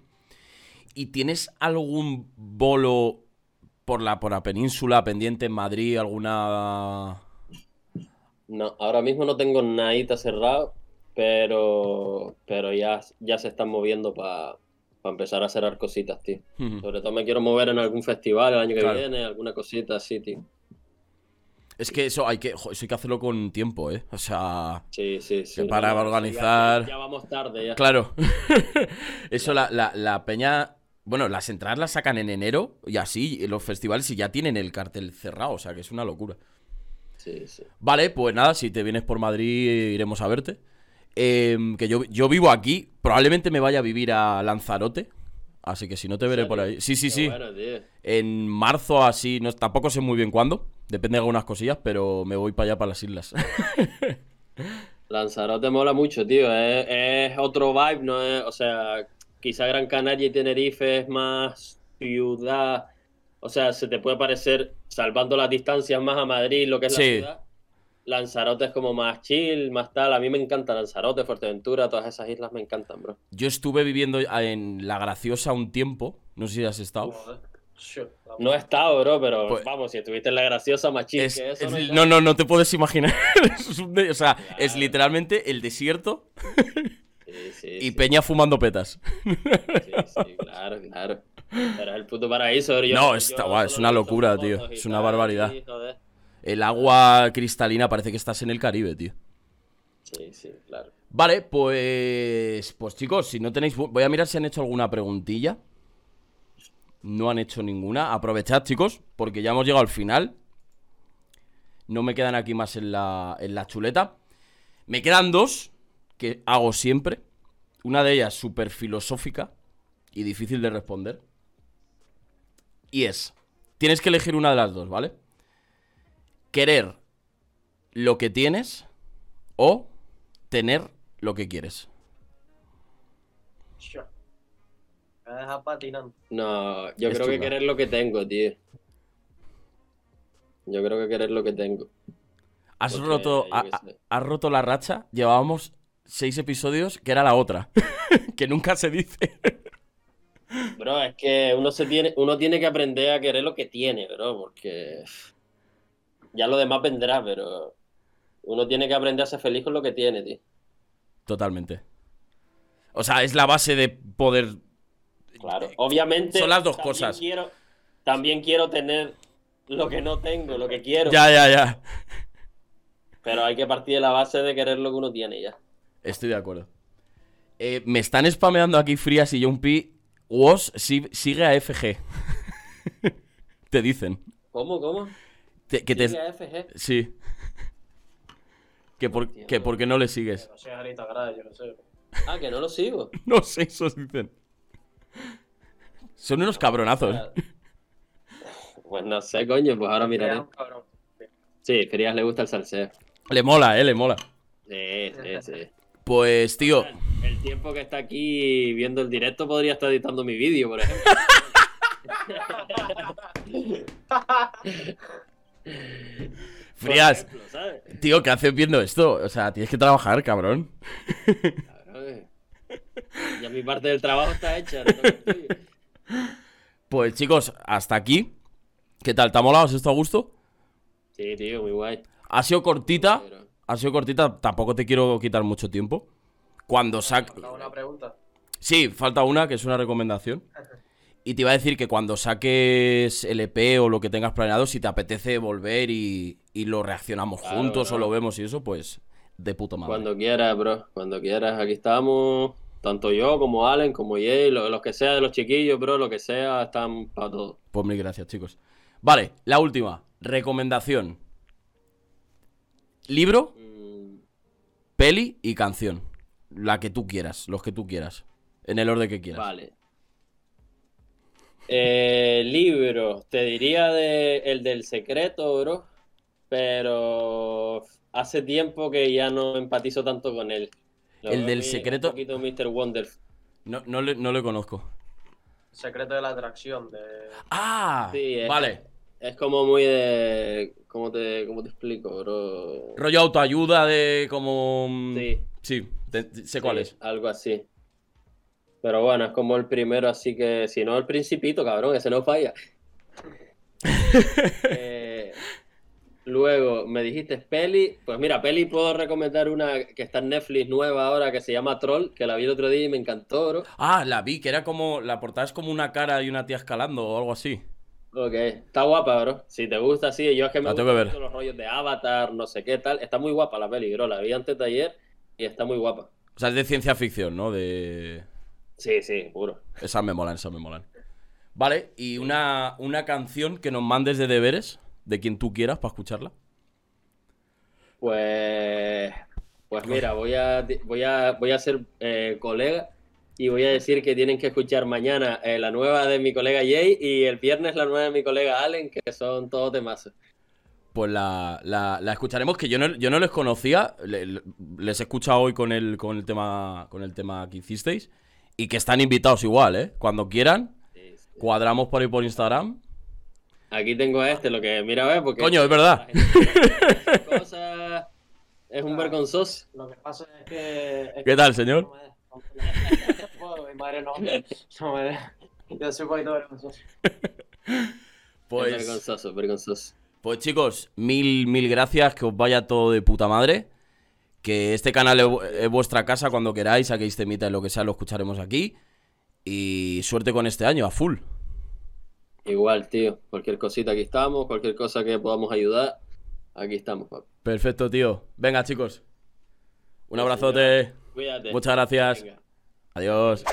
¿Y tienes algún bolo por la, por la península pendiente en Madrid? ¿Alguna...? No, ahora mismo no tengo nadita cerrado, pero, pero ya, ya se están moviendo para empezar a cerrar cositas, tío. Sobre todo me quiero mover en algún festival el año que Claro. viene, alguna cosita así, tío. Es que eso hay que, eso hay que hacerlo con tiempo, ¿eh? O sea... Sí, sí, sí. Para organizar- Ya, ya vamos tarde, ya. Claro. <laughs> Eso la, la- la peña... Bueno, las entradas las sacan en enero y así, los festivales y ya tienen el cartel cerrado, o sea que es una locura. Sí, sí. Vale, pues nada, si te vienes por Madrid iremos a verte. Em, que yo, yo vivo aquí, probablemente me vaya a vivir a Lanzarote. Así que si no te veré por ahí. Sí, sí, Qué sí. bueno. En marzo así, no, tampoco sé muy bien cuándo. Depende de algunas cosillas, pero me voy para allá, para las islas. <laughs> Lanzarote mola mucho, tío. Es, es otro vibe, no es, o sea, quizá Gran Canaria y Tenerife es más ciudad. O sea, se te puede parecer, salvando las distancias más a Madrid, lo que es Sí. la ciudad. Lanzarote es como más chill, más tal. A mí me encanta Lanzarote, Fuerteventura, todas esas islas me encantan, bro. Yo estuve viviendo en La Graciosa un tiempo. No sé si has estado. No he estado, bro, pero Pues- vamos, si estuviste en la graciosa, más chill Es- que eso. es- no no, no, no te puedes imaginar. <laughs> Es un de- o sea, es literalmente el desierto <laughs> Sí, sí, y sí, Peña fumando petas. sí, sí, claro, claro. Pero es el puto paraíso. Yo- No, yo está guay, es una locura, tío. Es una barbaridad. joder. El agua cristalina parece que estás en el Caribe, tío. Sí, sí, claro. Vale, pues. Pues chicos, si no tenéis. Voy a mirar si han hecho alguna preguntilla. No han hecho ninguna. Aprovechad, chicos, porque ya hemos llegado al final. No me quedan aquí más en la, en la chuleta. Me quedan dos que hago siempre. Una de ellas súper filosófica y difícil de responder. Y es: tienes que elegir una de las dos, ¿vale? Querer lo que tienes o tener lo que quieres. Me dejas patinando. No, yo Es creo que querer lo que tengo, tío. Yo creo que querer lo que tengo. Has Porque, roto, ha- has roto la racha. Llevábamos seis episodios que era la otra. <laughs> que nunca se dice. Bro, es que uno se tiene, uno tiene que aprender a querer lo que tiene, bro, porque ya lo demás vendrá, pero uno tiene que aprender a ser feliz con lo que tiene, tío. Totalmente. O sea, es la base de poder. Claro, obviamente. Son las dos también cosas. Quiero, también quiero tener lo que no tengo, lo que quiero, Ya, ya, ya. pero hay que partir de la base de querer lo que uno tiene ya. Estoy de acuerdo. Eh, me están spameando aquí Frías y John P. Was si- sigue a FG. <laughs> te dicen. ¿Cómo, cómo? Te- que te- Sigue a FG. Sí. Que por, Entiendo. que por qué no le sigues. No sé, Arita Grade, yo no sé. Ah, que no lo sigo. <laughs> No sé, eso dicen. Son unos cabronazos. <laughs> Pues no sé, coño, pues ahora miraré. Sí, Frías le gusta el salseo. Le mola, eh, le mola. Sí, sí, sí. Pues, tío. El tiempo que está aquí viendo el directo podría estar editando mi vídeo, por ejemplo. <laughs> Frías, Por ejemplo, ¿sabes? tío, ¿qué haces viendo esto? O sea, tienes que trabajar, cabrón. Claro, eh. Ya mi parte del trabajo está hecha. no. Pues, chicos, hasta aquí. ¿Qué tal? ¿Te ha molado? ¿Has estado a gusto? Sí, tío, muy guay. Ha sido cortita. Pero- Ha sido cortita. Tampoco te quiero quitar mucho tiempo. Cuando sac... Hago una pregunta. Sí, falta una, que es una recomendación. <laughs> Y te iba a decir que cuando saques el EP o lo que tengas planeado, si te apetece volver y, y lo reaccionamos Claro, juntos o lo vemos y eso, pues de puta madre. Cuando quieras, bro. Cuando quieras. Aquí estamos. Tanto yo como Allen, como Jay, lo- los que sea de los chiquillos, bro, lo que sea, están para todo. Pues mil gracias, chicos. Vale, la última. Recomendación. Libro, peli y canción. La que tú quieras, los que tú quieras. En el orden que quieras. Vale. Eh, libro, te diría de, el del secreto, bro, pero hace tiempo que ya no empatizo tanto con él. Lo El del secreto- Un poquito Mr. Wonderful. No, no, le, no le conozco. Secreto de la atracción. De... Ah, Sí, es, vale. Es como muy de... ¿Cómo te, cómo te explico, bro? Rollo autoayuda de como... mm, Sí. Sí, sé cuál Sí, es. Algo así. Pero bueno, es como el primero, así que si no el principito, cabrón, ese no falla. <laughs> Eh, luego, me dijiste peli. Pues mira, peli puedo recomendar una que está en Netflix nueva ahora que se llama Troll, que la vi el otro día y me encantó, bro. Ah, la vi, que era como... La portada es como una cara y una tía escalando o algo así. Ok, está guapa, bro. Si te gusta, sí. Yo es que me gustan ver. los rollos de Avatar, no sé qué tal. Está muy guapa la peli, bro. La vi antes de ayer y está muy guapa. O sea, es de ciencia ficción, ¿no? De... Sí, sí, puro. Esas me molan, esas me molan. Vale, y una, una canción que nos mandes de deberes, de quien tú quieras, para escucharla. Pues, pues mira, voy a, voy a, voy a ser eh, colega y voy a decir que tienen que escuchar mañana eh, la nueva de mi colega Jay y el viernes la nueva de mi colega Allen, que son todos temazos. Pues la, la- la escucharemos, que yo no, yo no les conocía, le- le- les he escuchado hoy con el, con el tema con el tema que hicisteis, y que están invitados igual, ¿eh? Cuando quieran, Sí, sí. cuadramos por ahí por Instagram. Aquí tengo a este, lo que mira a ver, porque Coño, es verdad. <laughs> cosas Es un vergonzoso. Lo que pasa es que. es ¿Qué que tal, señor? Mi madre no, no me deja. Yo soy un poquito vergonzoso. Es Pues, vergonzoso, vergonzoso. pues chicos, mil, mil gracias, que os vaya todo de puta madre. Que este canal es, vu- es vuestra casa cuando queráis, saquéis temita y lo que sea, lo escucharemos aquí. Y suerte con este año, a full. Igual, tío. Cualquier cosita aquí estamos, cualquier cosa que podamos ayudar, aquí estamos, papi. Perfecto, tío. Venga, chicos. Un Sí, abrazote. Cuídate. Muchas gracias. Venga. Adiós.